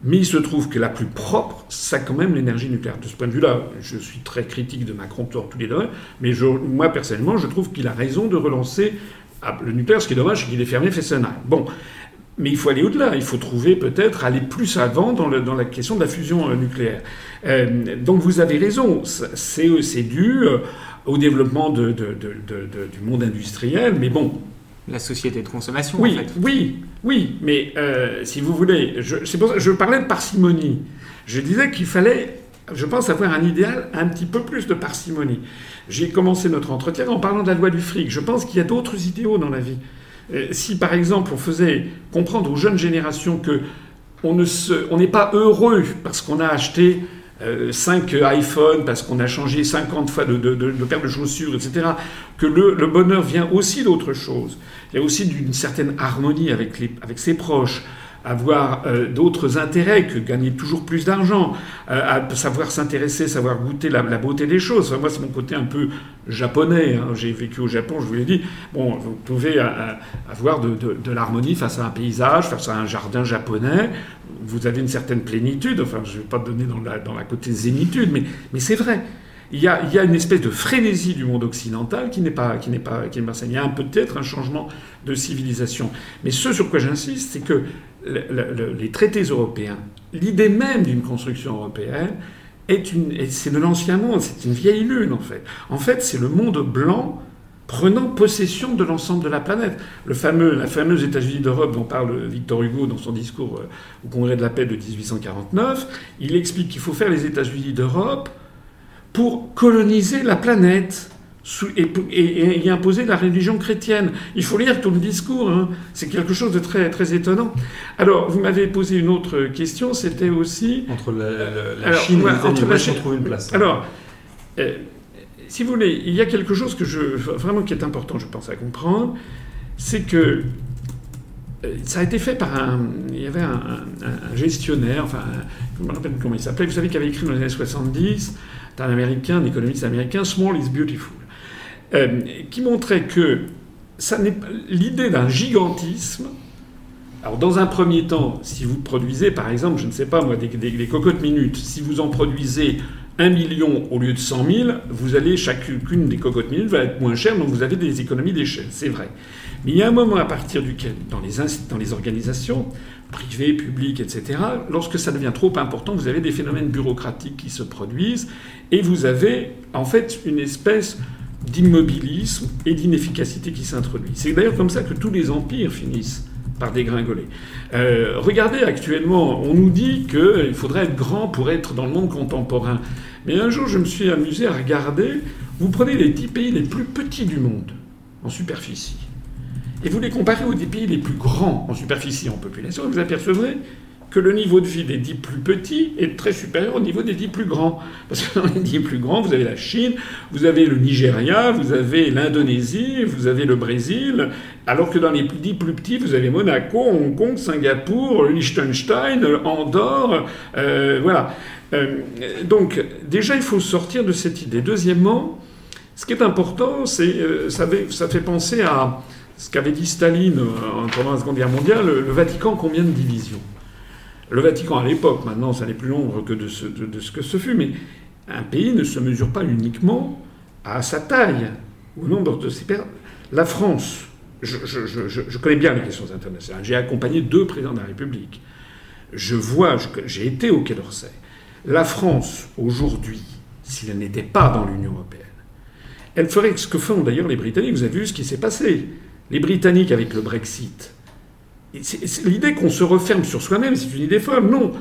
Mais il se trouve que la plus propre, c'est quand même l'énergie nucléaire. De ce point de vue-là, je suis très critique de Macron dans tous les deux, mais moi personnellement, je trouve qu'il a raison de relancer ah, le nucléaire. Ce qui est dommage, c'est qu'il ait fermé Fessenheim. Bon, mais il faut aller au-delà. Il faut trouver peut-être aller plus avant dans, la question de la fusion euh, nucléaire. Euh, donc vous avez raison, c'est dû euh, au développement du monde industriel, mais bon, la société de consommation. Oui, en fait. oui, oui, mais euh, si vous voulez, je, pour ça, je parlais de parcimonie. Je disais qu'il fallait, je pense, avoir un idéal un petit peu plus de parcimonie. J'ai commencé notre entretien en parlant de la loi du fric. Je pense qu'il y a d'autres idéaux dans la vie. Euh, si par exemple on faisait comprendre aux jeunes générations que on ne se, on n'est pas heureux parce qu'on a acheté 5 iPhones parce qu'on a changé 50 fois de, de, de, paire de chaussures, etc. Que le, le bonheur vient aussi d'autre chose. Il y a aussi d'une certaine harmonie avec, les, avec ses proches avoir euh, d'autres intérêts que gagner toujours plus d'argent, euh, à savoir s'intéresser, savoir goûter la, beauté des choses. Enfin, moi, c'est mon côté un peu japonais. Hein. J'ai vécu au Japon, je vous l'ai dit. Bon, vous pouvez euh, avoir de, l'harmonie face à un paysage, face à un jardin japonais. Vous avez une certaine plénitude. Enfin, je ne vais pas donner dans la, dans côté zénitude, mais, c'est vrai. Il y, a, une espèce de frénésie du monde occidental qui n'est pas, qui n'est pas, qui pas Il y a peut-être un changement de civilisation. Mais ce sur quoi j'insiste, c'est que le, le, les traités européens, l'idée même d'une construction européenne, est une, c'est de l'ancien monde, c'est une vieille lune en fait. En fait, c'est le monde blanc prenant possession de l'ensemble de la planète. Le fameux, la fameuse États-Unis d'Europe dont parle Victor Hugo dans son discours au Congrès de la paix de 1849, il explique qu'il faut faire les États-Unis d'Europe pour coloniser la planète et, et, et, imposer la religion chrétienne. Il faut lire tout le discours, hein. c'est quelque chose de très, très étonnant. Alors, vous m'avez posé une autre question, c'était aussi... Entre la, la, la alors, Chine et les la... trouve une place. Alors, euh, si vous voulez, il y a quelque chose que je, vraiment qui est important, je pense, à comprendre, c'est que ça a été fait par un. Il y avait un, un, un gestionnaire, enfin, je me rappelle comment il s'appelait, vous savez, qui avait écrit dans les années 70 un américain, un économiste américain, Small is Beautiful, euh, qui montrait que l'idée d'un gigantisme. Alors, dans un premier temps, si vous produisez, par exemple, je ne sais pas moi, des, cocottes minutes, si vous en produisez un million au lieu de 100 000, vous allez, chacune des cocottes minutes va être moins chère, donc vous avez des économies d'échelle, c'est vrai. Mais il y a un moment à partir duquel, dans les organisations, privées, publiques, etc., lorsque ça devient trop important, vous avez des phénomènes bureaucratiques qui se produisent, et vous avez en fait une espèce d'immobilisme et d'inefficacité qui s'introduit. C'est d'ailleurs comme ça que tous les empires finissent par dégringoler. Euh, regardez actuellement, on nous dit qu'il faudrait être grand pour être dans le monde contemporain. Mais un jour, je me suis amusé à regarder, vous prenez les dix pays les plus petits du monde en superficie, et vous les comparez aux dix pays les plus grands en superficie, en population, et vous apercevrez que le niveau de vie des dix plus petits est très supérieur au niveau des dix plus grands. Parce que dans les dix plus grands, vous avez la Chine, vous avez le Nigeria, vous avez l'Indonésie, vous avez le Brésil, alors que dans les dix plus petits, vous avez Monaco, Hong Kong, Singapour, Liechtenstein, Andorre, euh, voilà. Euh, donc déjà, il faut sortir de cette idée. Deuxièmement, ce qui est important, c'est euh, ça, ça fait penser à ce qu'avait dit Staline pendant la Seconde Guerre mondiale, le, le Vatican combien de divisions? Le Vatican à l'époque, maintenant ça n'est plus l'ombre que de ce, que ce fut, mais un pays ne se mesure pas uniquement à sa taille, au nombre de ses pères. La France, je, je, connais bien les questions internationales, j'ai accompagné deux présidents de la République. Je vois, j'ai été au Quai d'Orsay. La France, aujourd'hui, si elle n'était pas dans l'Union européenne, elle ferait ce que font d'ailleurs les Britanniques. Vous avez vu ce qui s'est passé. Les Britanniques, avec le Brexit, L'idée qu'on se referme sur soi-même, c'est une idée folle. Non.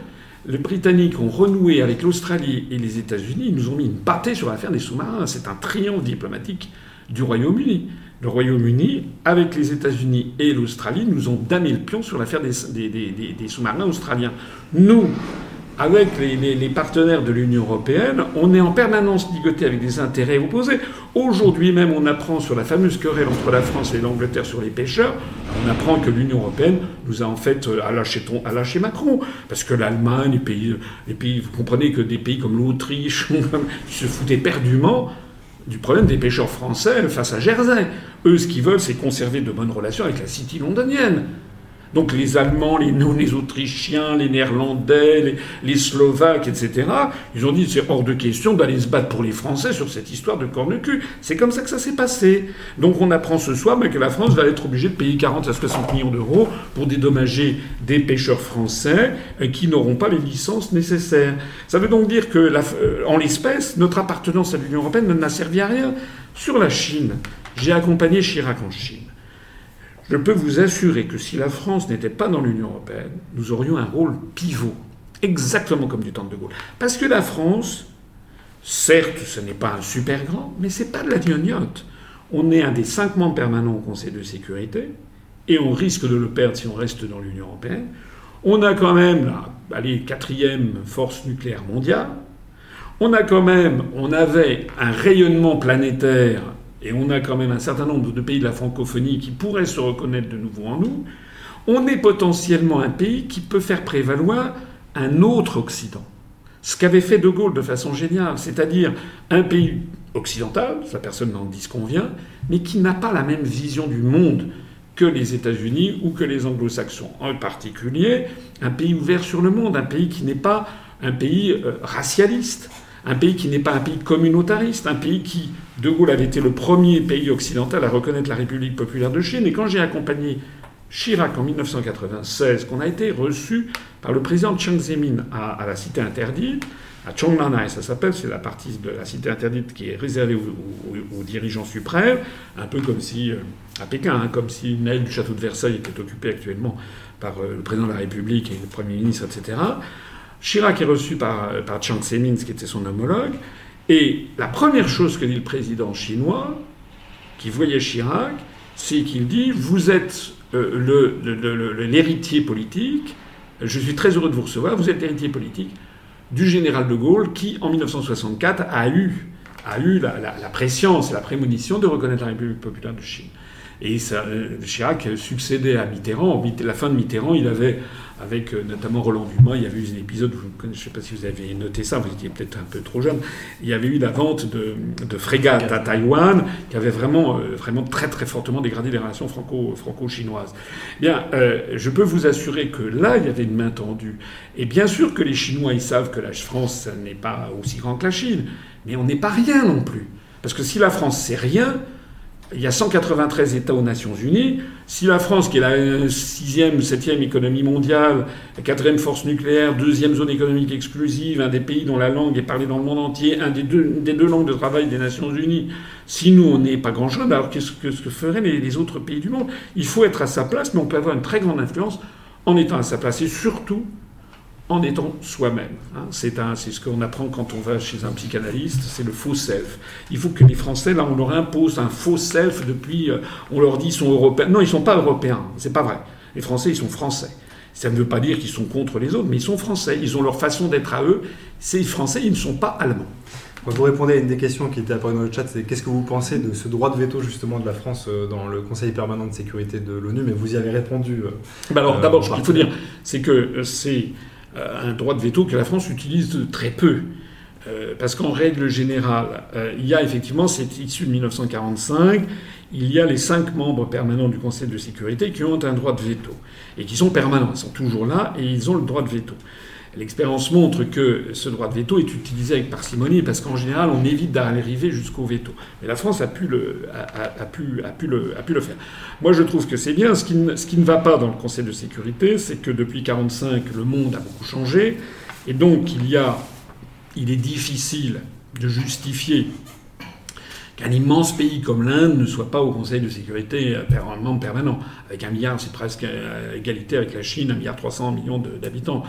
Les Britanniques ont renoué avec l'Australie et les États-Unis. Ils nous ont mis une pâtée sur l'affaire des sous-marins. C'est un triomphe diplomatique du Royaume-Uni. Le Royaume-Uni, avec les États-Unis et l'Australie, nous ont damé le pion sur l'affaire des, des, sous-marins australiens. Nous, avec les, partenaires de l'Union européenne, on est en permanence ligoté avec des intérêts opposés. Aujourd'hui même, on apprend sur la fameuse querelle entre la France et l'Angleterre sur les pêcheurs, on apprend que l'Union européenne nous a en fait à lâcher, à Macron. Parce que l'Allemagne, les pays, pays, vous comprenez que des pays comme l'Autriche, se foutaient perdument du problème des pêcheurs français face à Jersey. Eux, ce qu'ils veulent, c'est conserver de bonnes relations avec la City londonienne. Donc les Allemands, les, Autrichiens, les Néerlandais, les, Slovaques, etc., ils ont dit c'est hors de question d'aller se battre pour les Français sur cette histoire de corne-cul. C'est comme ça que ça s'est passé. Donc on apprend ce soir que la France va être obligée de payer 40 à 60 millions d'euros pour dédommager des pêcheurs français euh, qui n'auront pas les licences nécessaires. Ça veut donc dire que, euh, en l'espèce, notre appartenance à l'Union européenne n'a servi à rien. Sur la Chine, j'ai accompagné Chirac en Chine. Je peux vous assurer que si la France n'était pas dans l'Union européenne, nous aurions un rôle pivot, exactement comme du temps de Gaulle. Parce que la France, certes, ce n'est pas un super grand, mais c'est pas de la gnognotte. On est un des cinq membres permanents au Conseil de sécurité, et on risque de le perdre si on reste dans l'Union européenne. On a quand même la allez, quatrième force nucléaire mondiale. On a quand même, on avait un rayonnement planétaire et on a quand même un certain nombre de pays de la francophonie qui pourraient se reconnaître de nouveau en nous. On est potentiellement un pays qui peut faire prévaloir un autre Occident. Ce qu'avait fait De Gaulle de façon géniale, c'est-à-dire un pays occidental, ça personne n'en disconvient, mais qui n'a pas la même vision du monde que les États-Unis ou que les anglo-saxons. En particulier, un pays ouvert sur le monde, un pays qui n'est pas un pays euh, racialiste, un pays qui n'est pas un pays communautariste, un pays qui, De Gaulle avait été le premier pays occidental à reconnaître la République populaire de Chine. Et quand j'ai accompagné Chirac en 1996, qu'on a été reçu par le président Chiang Zemin à, la cité interdite, à Chonglanai, ça s'appelle, c'est la partie de la cité interdite qui est réservée aux, dirigeants suprêmes, un peu comme si, euh, à Pékin, hein, comme si une aile du château de Versailles était occupée actuellement par euh, le président de la République et le Premier ministre, etc. Chirac est reçu par, euh, par Chiang Zemin, qui était son homologue, et la première chose que dit le président chinois, qui voyait Chirac, c'est qu'il dit Vous êtes l'héritier politique, je suis très heureux de vous recevoir, vous êtes l'héritier politique du général de Gaulle qui, en 1964, a eu, a eu la, la, la préscience et la prémonition de reconnaître la République populaire de Chine. Et ça, euh, Chirac succédait à Mitterrand. La fin de Mitterrand, il avait, avec euh, notamment Roland Dumas, il y avait eu un épisode, je ne sais pas si vous avez noté ça, vous étiez peut-être un peu trop jeune, il y avait eu la vente de, frégates à Taïwan, qui avait vraiment, euh, vraiment très très fortement dégradé les relations franco, franco-chinoises. Bien, je peux vous assurer que là, il y avait une main tendue. Et bien sûr que les Chinois, ils savent que la France n'est pas aussi grand que la Chine, mais on n'est pas rien non plus. Parce que si la France, c'est rien, il y a 193 États aux Nations Unies. Si la France, qui est la sixième, septième économie mondiale, la quatrième force nucléaire, deuxième zone économique exclusive, un des pays dont la langue est parlée dans le monde entier, un des deux, des deux langues de travail des Nations Unies, si nous, on n'est pas grand-chose, alors qu'est-ce que, ce feraient les, les autres pays du monde? Il faut être à sa place, mais on peut avoir une très grande influence en étant à sa place. Et surtout, en étant soi-même. Hein. C'est, ce qu'on apprend quand on va chez un psychanalyste, c'est le faux self. Il faut que les Français, là, on leur impose un faux self depuis, euh, on leur dit ils sont européens. Non, ils ne sont pas européens, c'est pas vrai. Les Français, ils sont français. Ça ne veut pas dire qu'ils sont contre les autres, mais ils sont français. Ils ont leur façon d'être à eux. Ces Français, ils ne sont pas allemands. vous répondez à une des questions qui était apparue dans le chat, c'est qu'est-ce que vous pensez de ce droit de veto justement de la France euh, dans le Conseil permanent de sécurité de l'ONU? Mais vous y avez répondu. Euh, bah alors d'abord, ce qu'il faut dire, c'est que c'est euh, un droit de veto que la France utilise très peu. Euh, parce qu'en règle générale, euh, il y a effectivement, c'est issu de 1945, il y a les cinq membres permanents du Conseil de sécurité qui ont un droit de veto, et qui sont permanents, ils sont toujours là, et ils ont le droit de veto. L'expérience montre que ce droit de veto est utilisé avec parcimonie parce qu'en général, on évite d'arriver jusqu'au veto. Mais la France a pu le, faire. Moi, je trouve que c'est bien. Ce qui, ne, ce qui ne va pas dans le Conseil de sécurité, c'est que depuis 1945, le monde a beaucoup changé. Et donc, il, y a, il est difficile de justifier qu'un immense pays comme l'Inde ne soit pas au Conseil de sécurité membre permanent. Avec un milliard, c'est presque à égalité avec la Chine, un milliard 300 millions d'habitants.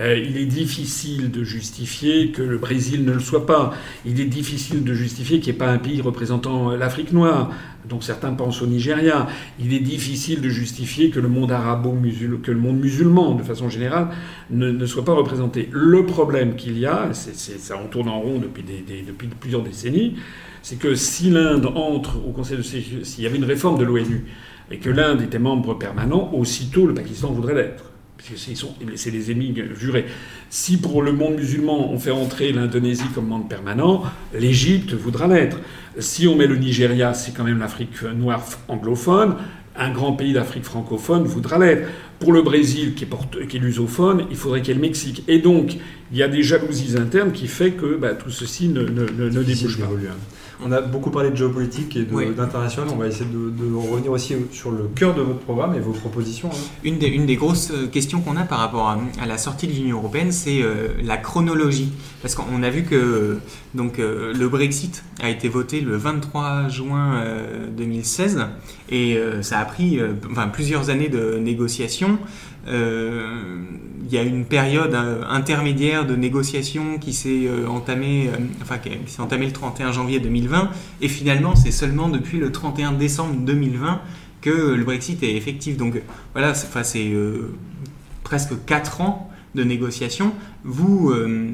Euh, il est difficile de justifier que le Brésil ne le soit pas. Il est difficile de justifier qu'il n'y ait pas un pays représentant l'Afrique noire, dont certains pensent au Nigeria. Il est difficile de justifier que le monde arabo-musulman, que le monde musulman, de façon générale, ne, soit pas représenté. Le problème qu'il y a, ça on tourne en rond depuis, depuis plusieurs décennies, c'est que si l'Inde entre au Conseil de sécurité, s'il y avait une réforme de l'ONU et que l'Inde était membre permanent, aussitôt le Pakistan voudrait l'être. C'est les ennemis jurés. Si pour le monde musulman on fait entrer l'Indonésie comme membre permanent, l'Égypte voudra l'être. Si on met le Nigeria, c'est quand même l'Afrique noire anglophone, un grand pays d'Afrique francophone voudra l'être. Pour le Brésil, qui est, porte, qui est lusophone, il faudrait qu'il y ait le Mexique. Et donc, il y a des jalousies internes qui fait que bah, tout ceci ne, ne, ne, débouche pas. On a beaucoup parlé de géopolitique et d'international. On va essayer de, revenir aussi sur le cœur de votre programme et vos propositions. Hein. Une, des, une, des, grosses euh, questions qu'on a par rapport à, la sortie de l'Union européenne, c'est euh, la chronologie. Parce qu'on a vu que donc, euh, le Brexit a été voté le 23 juin 2016 et ça a pris enfin, plusieurs années de négociations. Il y a une période intermédiaire de négociations qui s'est entamée, enfin, qui s'est entamée le 31 janvier 2020 et finalement c'est seulement depuis le 31 décembre 2020 que le Brexit est effectif. Donc voilà, c'est euh, presque 4 ans de négociations. Vous, euh,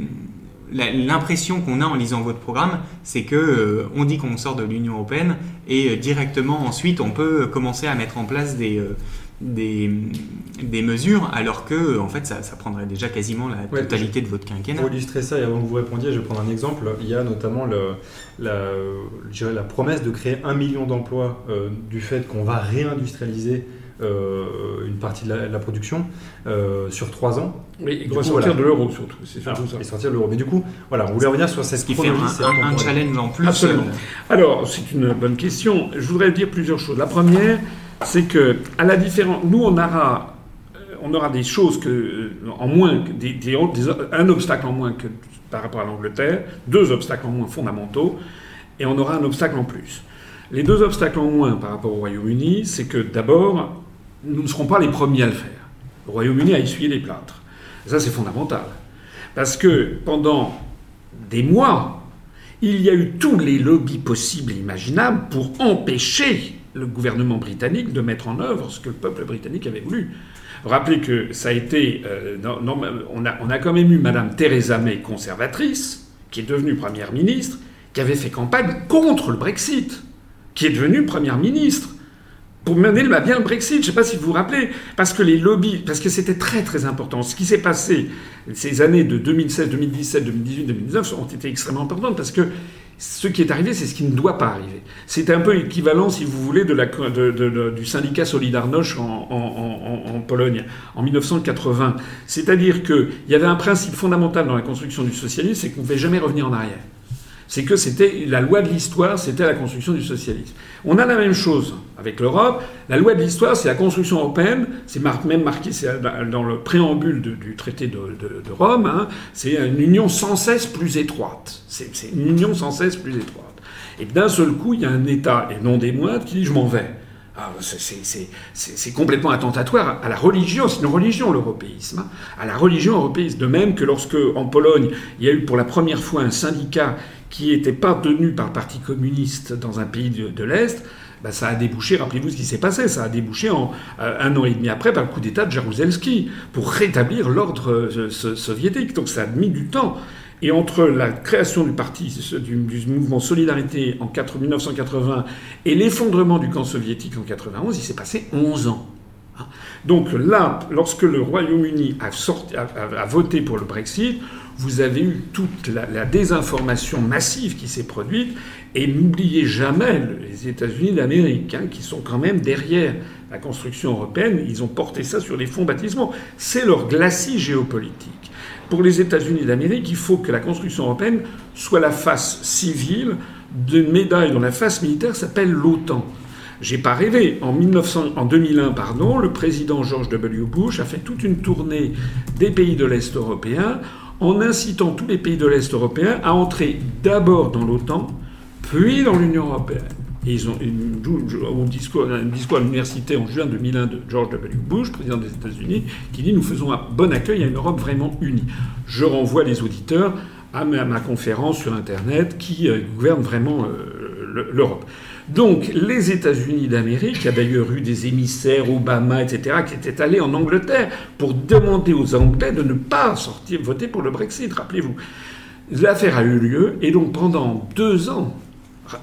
l'impression qu'on a en lisant votre programme, c'est que euh, on dit qu'on sort de l'Union européenne et directement ensuite on peut commencer à mettre en place des, des, des, mesures, alors que en fait ça, ça prendrait déjà quasiment la totalité de votre quinquennat. Pour illustrer ça, et avant que vous répondiez, je vais prendre un exemple. Il y a notamment le, la, la promesse de créer un million d'emplois euh, du fait qu'on va réindustrialiser euh, une partie de la, production euh, sur trois ans. Oui, et sortir de l'euro surtout. C'est surtout ça. Et sortir de l'euro. Mais du coup, voilà, on voulait revenir sur cette qui fait un, un challenge en plus. Absolument. Alors, c'est une bonne question. Je voudrais dire plusieurs choses. La première, c'est que, à la différence, nous, on aura, euh, on aura des choses que, euh, en moins, un obstacle en moins que par rapport à l'Angleterre, deux obstacles en moins fondamentaux, et on aura un obstacle en plus. Les deux obstacles en moins par rapport au Royaume-Uni, c'est que d'abord, nous ne serons pas les premiers à le faire. Le Royaume-Uni a essuyé les plâtres. ça, c'est fondamental. Parce que pendant des mois, il y a eu tous les lobbies possibles et imaginables pour empêcher le gouvernement britannique de mettre en œuvre ce que le peuple britannique avait voulu. Rappelez que ça a été. Euh, on, a, quand même eu Madame Theresa May, conservatrice, qui est devenue Première ministre, qui avait fait campagne contre le Brexit, qui est devenue Première ministre pour mener bien le Brexit. Je ne sais pas si vous vous rappelez, parce que les lobbies, parce que c'était très très important. Ce qui s'est passé ces années de 2016, 2017, 2018, 2019 ont été extrêmement importantes parce que ce qui est arrivé, c'est ce qui ne doit pas arriver. C'est un peu l'équivalent, si vous voulez, de du syndicat Solidarność en, en, en, Pologne en 1980. C'est-à-dire qu'il y avait un principe fondamental dans la construction du socialisme, c'est qu'on ne pouvait jamais revenir en arrière c'est que c'était la loi de l'histoire, c'était la construction du socialisme. On a la même chose avec l'Europe. La loi de l'histoire, c'est la construction européenne. C'est même marqué dans le préambule du traité de, Rome. Hein. c'est une union sans cesse plus étroite. C'est une union sans cesse plus étroite. Et d'un seul coup, il y a un État, et non des moindres, qui dit je m'en vais. Ah, c'est complètement attentatoire à la religion, c'est une religion l'européisme, hein. à la religion européiste. De même que lorsque en Pologne, il y a eu pour la première fois un syndicat qui n'était pas tenu par le Parti communiste dans un pays de, l'Est, ben ça a débouché, rappelez-vous ce qui s'est passé, ça a débouché en, euh, un an et demi après par le coup d'État de Jaruzelski pour rétablir l'ordre euh, soviétique. Donc ça a mis du temps. Et entre la création du parti, du, mouvement Solidarité en 1980 et l'effondrement du camp soviétique en 91, il s'est passé 11 ans. Hein. Donc là, lorsque le Royaume-Uni a, voté pour le Brexit, vous avez eu toute la, désinformation massive qui s'est produite. Et n'oubliez jamais les États-Unis d'Amérique, hein, qui sont quand même derrière la construction européenne. Ils ont porté ça sur les fonds baptismaux. C'est leur glacis géopolitique. Pour les États-Unis d'Amérique, il faut que la construction européenne soit la face civile d'une médaille dont la face militaire s'appelle l'OTAN. J'ai pas rêvé. En, 1900, en 2001, pardon, le président George W. Bush a fait toute une tournée des pays de l'Est européen en incitant tous les pays de l'Est européen à entrer d'abord dans l'OTAN, puis dans l'Union européenne. Et ils ont un discours, à l'université en juin 2001 de George W. Bush, président des États-Unis, qui dit Nous faisons un bon accueil à une Europe vraiment unie. Je renvoie les auditeurs à ma, conférence sur Internet qui euh, gouverne vraiment euh, l'Europe. Donc, les États-Unis d'Amérique, a d'ailleurs eu des émissaires, Obama, etc., qui étaient allés en Angleterre pour demander aux Anglais de ne pas sortir, voter pour le Brexit, rappelez-vous. L'affaire a eu lieu, et donc pendant deux ans,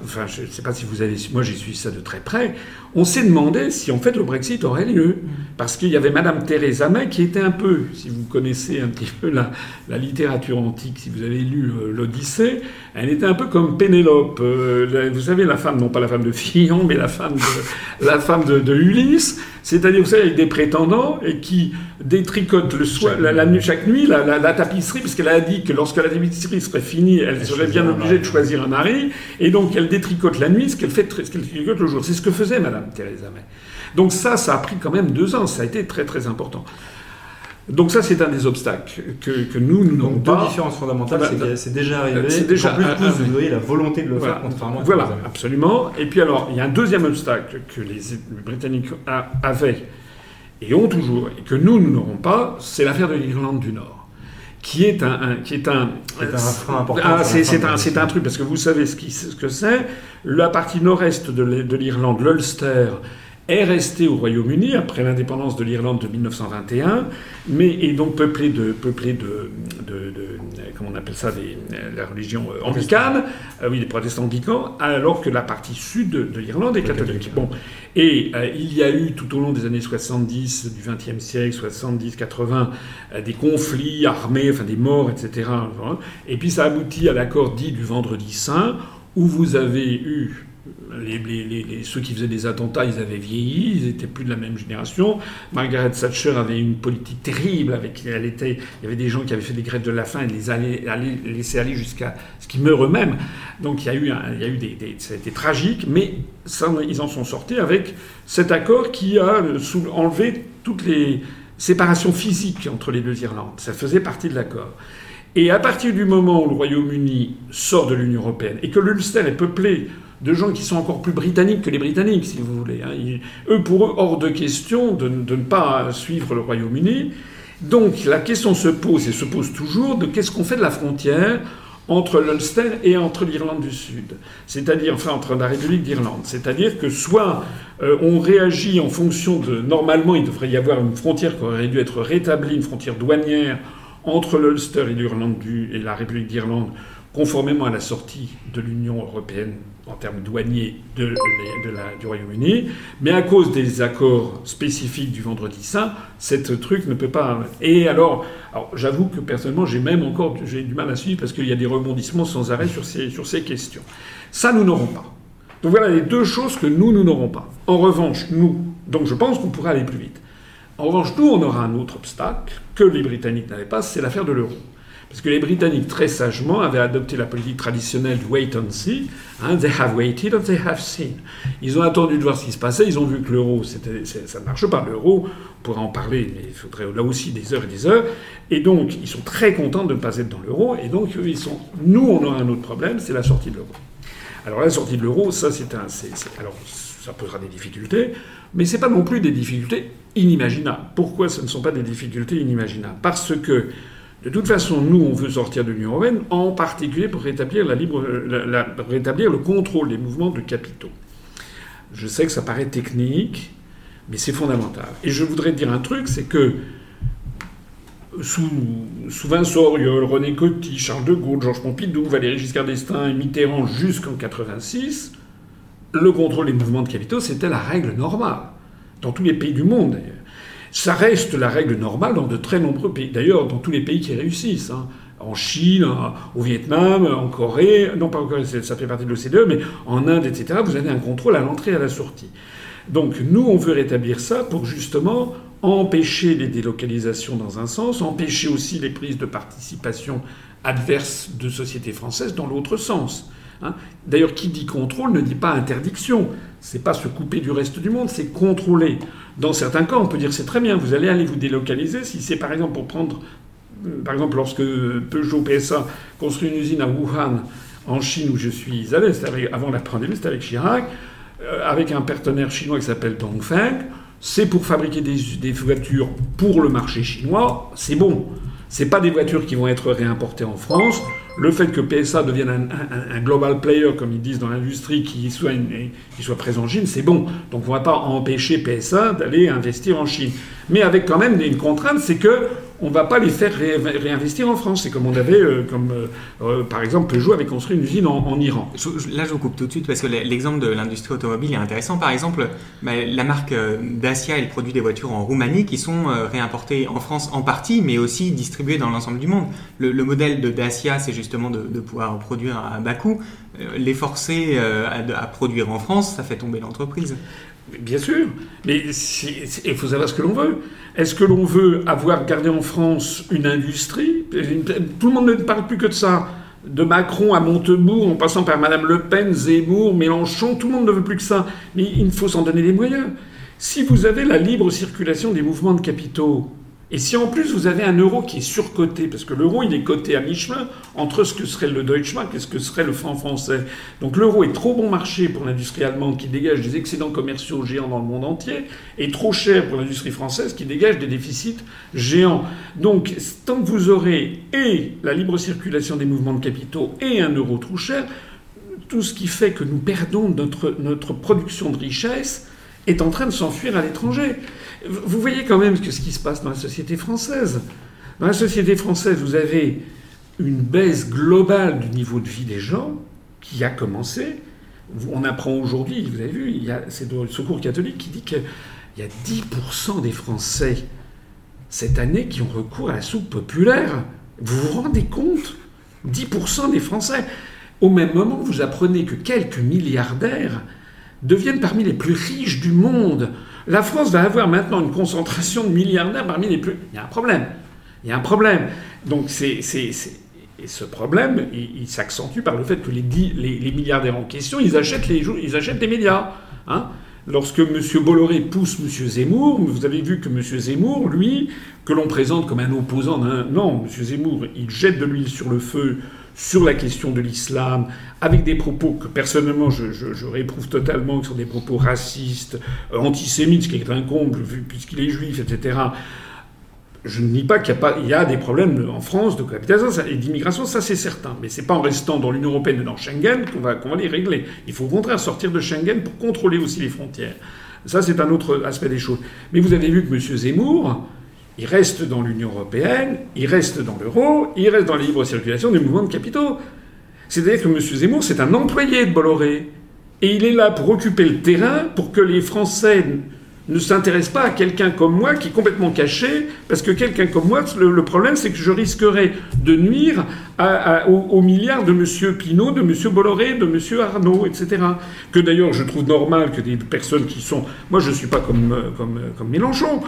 enfin, je ne sais pas si vous avez, moi j'ai suivi ça de très près, on s'est demandé si en fait le Brexit aurait lieu. Parce qu'il y avait Madame Theresa May qui était un peu, si vous connaissez un petit peu la, littérature antique, si vous avez lu euh, l'Odyssée, elle était un peu comme Pénélope. Euh, vous savez, la femme, non pas la femme de Fillon, mais la femme de, la femme de, Ulysse. C'est-à-dire, vous savez, avec des prétendants et qui détricotent le soir, la, nuit, chaque nuit la, tapisserie, puisqu'elle a dit que lorsque la tapisserie serait finie, elle, serait bien obligée de choisir un mari. Et donc, elle détricote la nuit ce qu'elle fait, ce qu'elle détricote le jour. C'est ce que faisait Madame Theresa May. Donc ça, ça a pris quand même deux ans, ça a été très très important. Donc ça, c'est un des obstacles que, que nous, nous n'avons pas. Deux différences fondamentales, c'est que c'est déjà arrivé. C'est déjà. En plus, vous voyez la volonté de le faire, contrairement à Voilà, absolument. Et puis alors, il y a un deuxième obstacle que les Britanniques avaient et ont toujours, et que nous, nous n'aurons pas, c'est l'affaire de l'Irlande du Nord qui est un, qui est un, frein important. Ah, c'est un, un, truc parce que vous savez ce, qui, ce que c'est. La partie nord-est de l'Irlande, l'Ulster, est resté au Royaume-Uni après l'indépendance de l'Irlande de 1921, mais est donc peuplé de, peuplé de, de, comment on appelle ça, des, la religion euh, anglicane, euh, oui, des protestants anglicans, alors que la partie sud de, l'Irlande est catholique. Bon, et euh, il y a eu tout au long des années 70 du XXe siècle, 70-80, des conflits armés, enfin des morts, etc. Et puis ça aboutit à l'accord dit du Vendredi Saint, où vous avez eu les, ceux qui faisaient des attentats, ils avaient vieilli, ils étaient plus de la même génération. Margaret Thatcher avait une politique terrible, avec elle était, il y avait des gens qui avaient fait des grèves de la faim et les allaient, laisser aller jusqu'à ce qu'ils meurent eux-mêmes. Donc il y a eu, il y a eu des, ça a été tragique, mais ils en sont sortis avec cet accord qui a enlevé toutes les séparations physiques entre les deux Irlandes. Ça faisait partie de l'accord. Et à partir du moment où le Royaume-Uni sort de l'Union européenne et que l'Ulster est peuplé de gens qui sont encore plus britanniques que les Britanniques, si vous voulez. Hein. eux, pour eux, hors de question de, ne pas suivre le Royaume-Uni. Donc la question se pose, et se pose toujours, de qu'est-ce qu'on fait de la frontière entre l'Ulster et entre l'Irlande du Sud, c'est-à-dire enfin entre la République d'Irlande. C'est-à-dire que soit euh, on réagit en fonction de normalement il devrait y avoir une frontière qui aurait dû être rétablie, une frontière douanière entre l'Ulster et l'Irlande et la République d'Irlande, conformément à la sortie de l'Union européenne en termes douaniers du Royaume-Uni, mais à cause des accords spécifiques du Vendredi Saint, cette truc ne peut pas. Et alors, j'avoue que personnellement, j'ai même encore du mal à suivre parce qu'il y a des rebondissements sans arrêt sur ces, sur ces questions. Ça, nous n'aurons pas. Donc voilà les deux choses que nous, nous n'aurons pas. En revanche, nous, donc je pense qu'on pourrait aller plus vite. En revanche, nous, on aura un autre obstacle que les Britanniques n'avaient pas, c'est l'affaire de l'euro. Parce que les Britanniques, très sagement, avaient adopté la politique traditionnelle du wait and see. Hein, they have waited and they have seen. Ils ont attendu de voir ce qui se passait. Ils ont vu que l'euro, ça ne marche pas. L'euro, on pourrait en parler, mais il faudrait là aussi des heures et des heures. Et donc, ils sont très contents de ne pas être dans l'euro. Et donc, ils sont. Nous, on aura un autre problème, c'est la sortie de l'euro. Alors, la sortie de l'euro, ça, c'est un. alors, ça posera des difficultés, mais ce n'est pas non plus des difficultés inimaginables. Pourquoi ce ne sont pas des difficultés inimaginables? Parce que de toute façon, nous, on veut sortir de l'Union européenne, en particulier pour rétablir, le contrôle des mouvements de capitaux. Je sais que ça paraît technique, mais c'est fondamental. Et je voudrais dire un truc, c'est que sous, sous Vincent Auriol, René Coty, Charles de Gaulle, Georges Pompidou, Valéry Giscard d'Estaing et Mitterrand jusqu'en 86, le contrôle des mouvements de capitaux, c'était la règle normale. Dans tous les pays du monde, d'ailleurs. Ça reste la règle normale dans de très nombreux pays. D'ailleurs, dans tous les pays qui réussissent. Hein. En Chine, au Vietnam, en Corée, non pas en Corée, ça fait partie de l'OCDE, mais en Inde, etc., vous avez un contrôle à l'entrée et à la sortie. Donc nous, on veut rétablir ça pour justement empêcher les délocalisations dans un sens, empêcher aussi les prises de participation adverses de sociétés françaises dans l'autre sens. Hein. D'ailleurs, qui dit contrôle ne dit pas interdiction. C'est pas se couper du reste du monde, c'est contrôler. Dans certains cas, on peut dire c'est très bien, vous allez aller vous délocaliser. Si c'est par exemple pour prendre, par exemple, lorsque Peugeot PSA construit une usine à Wuhan, en Chine, où je suis allé, avant la pandémie, c'était avec Chirac, euh, avec un partenaire chinois qui s'appelle Dongfeng. C'est pour fabriquer des, des voitures pour le marché chinois, c'est bon. C'est pas des voitures qui vont être réimportées en France le fait que PSA devienne un, global player, comme ils disent dans l'industrie, qui soit, qui soit présent en Chine, c'est bon. Donc on ne va pas empêcher PSA d'aller investir en Chine. Mais avec quand même une contrainte, c'est que on ne va pas les faire réinvestir en France. C'est comme on avait, euh, comme euh, euh, par exemple Peugeot avait construit une usine en, Iran. là, je vous coupe tout de suite parce que l'exemple de l'industrie automobile est intéressant. Par exemple, bah, la marque Dacia, elle produit des voitures en Roumanie qui sont réimportées en France en partie, mais aussi distribuées dans l'ensemble du monde. Le, modèle de Dacia, c'est justement de, pouvoir produire à bas coût. les forcer à, produire en France, ça fait tomber l'entreprise. Bien sûr, mais il faut savoir ce que l'on veut. Est-ce que l'on veut avoir gardé en France une industrie? Tout le monde ne parle plus que de ça. De Macron à Montebourg, en passant par Madame Le Pen, Zemmour, Mélenchon, tout le monde ne veut plus que ça. Mais il faut s'en donner les moyens. Si vous avez la libre circulation des mouvements de capitaux, et si en plus vous avez un euro qui est surcoté, parce que l'euro il est coté à mi-chemin entre ce que serait le Deutschmark et ce que serait le franc français. Donc l'euro est trop bon marché pour l'industrie allemande qui dégage des excédents commerciaux géants dans le monde entier, et trop cher pour l'industrie française qui dégage des déficits géants. Donc tant que vous aurez et la libre circulation des mouvements de capitaux et un euro trop cher, tout ce qui fait que nous perdons notre, notre production de richesse, est en train de s'enfuir à l'étranger. Vous voyez quand même ce qui se passe dans la société française. Dans la société française, vous avez une baisse globale du niveau de vie des gens qui a commencé. On apprend aujourd'hui, vous avez vu, c'est le Secours catholique qui dit qu'il y a 10% des Français cette année qui ont recours à la soupe populaire. Vous vous rendez compte? 10% des Français. Au même moment, vous apprenez que quelques milliardaires deviennent parmi les plus riches du monde. La France va avoir maintenant une concentration de milliardaires parmi les plus... Il y a un problème. Il y a un problème. Donc c'est... Et ce problème, il, s'accentue par le fait que les, les, milliardaires en question, ils achètent, les, ils achètent des médias. Hein Lorsque M. Bolloré pousse M. Zemmour, vous avez vu que M. Zemmour, lui, que l'on présente comme un opposant, non, M. Zemmour, il jette de l'huile sur le feu sur la question de l'islam, avec des propos que personnellement je, réprouve totalement, qui sont des propos racistes, euh, antisémites, ce qui est un comble, puisqu'il est juif, etc. Je ne nie pas qu'il y, a des problèmes en France de cohabitation et d'immigration, ça c'est certain. Mais c'est pas en restant dans l'Union européenne et dans Schengen qu'on va les régler. Il faut au contraire sortir de Schengen pour contrôler aussi les frontières. Ça c'est un autre aspect des choses. Mais vous avez vu que M. Zemmour, il reste dans l'Union européenne, il reste dans l'euro, il reste dans la libre circulation des mouvements de capitaux. C'est-à-dire que M. Zemmour, c'est un employé de Bolloré. Et il est là pour occuper le terrain pour que les Français ne s'intéressent pas à quelqu'un comme moi qui est complètement caché, parce que quelqu'un comme moi, le, problème, c'est que je risquerais de nuire aux, milliards de M. Pinault, de M. Bolloré, de M. Arnaud, etc. Que d'ailleurs, je trouve normal que des personnes qui sont... Moi, je ne suis pas comme, comme, comme Mélenchon.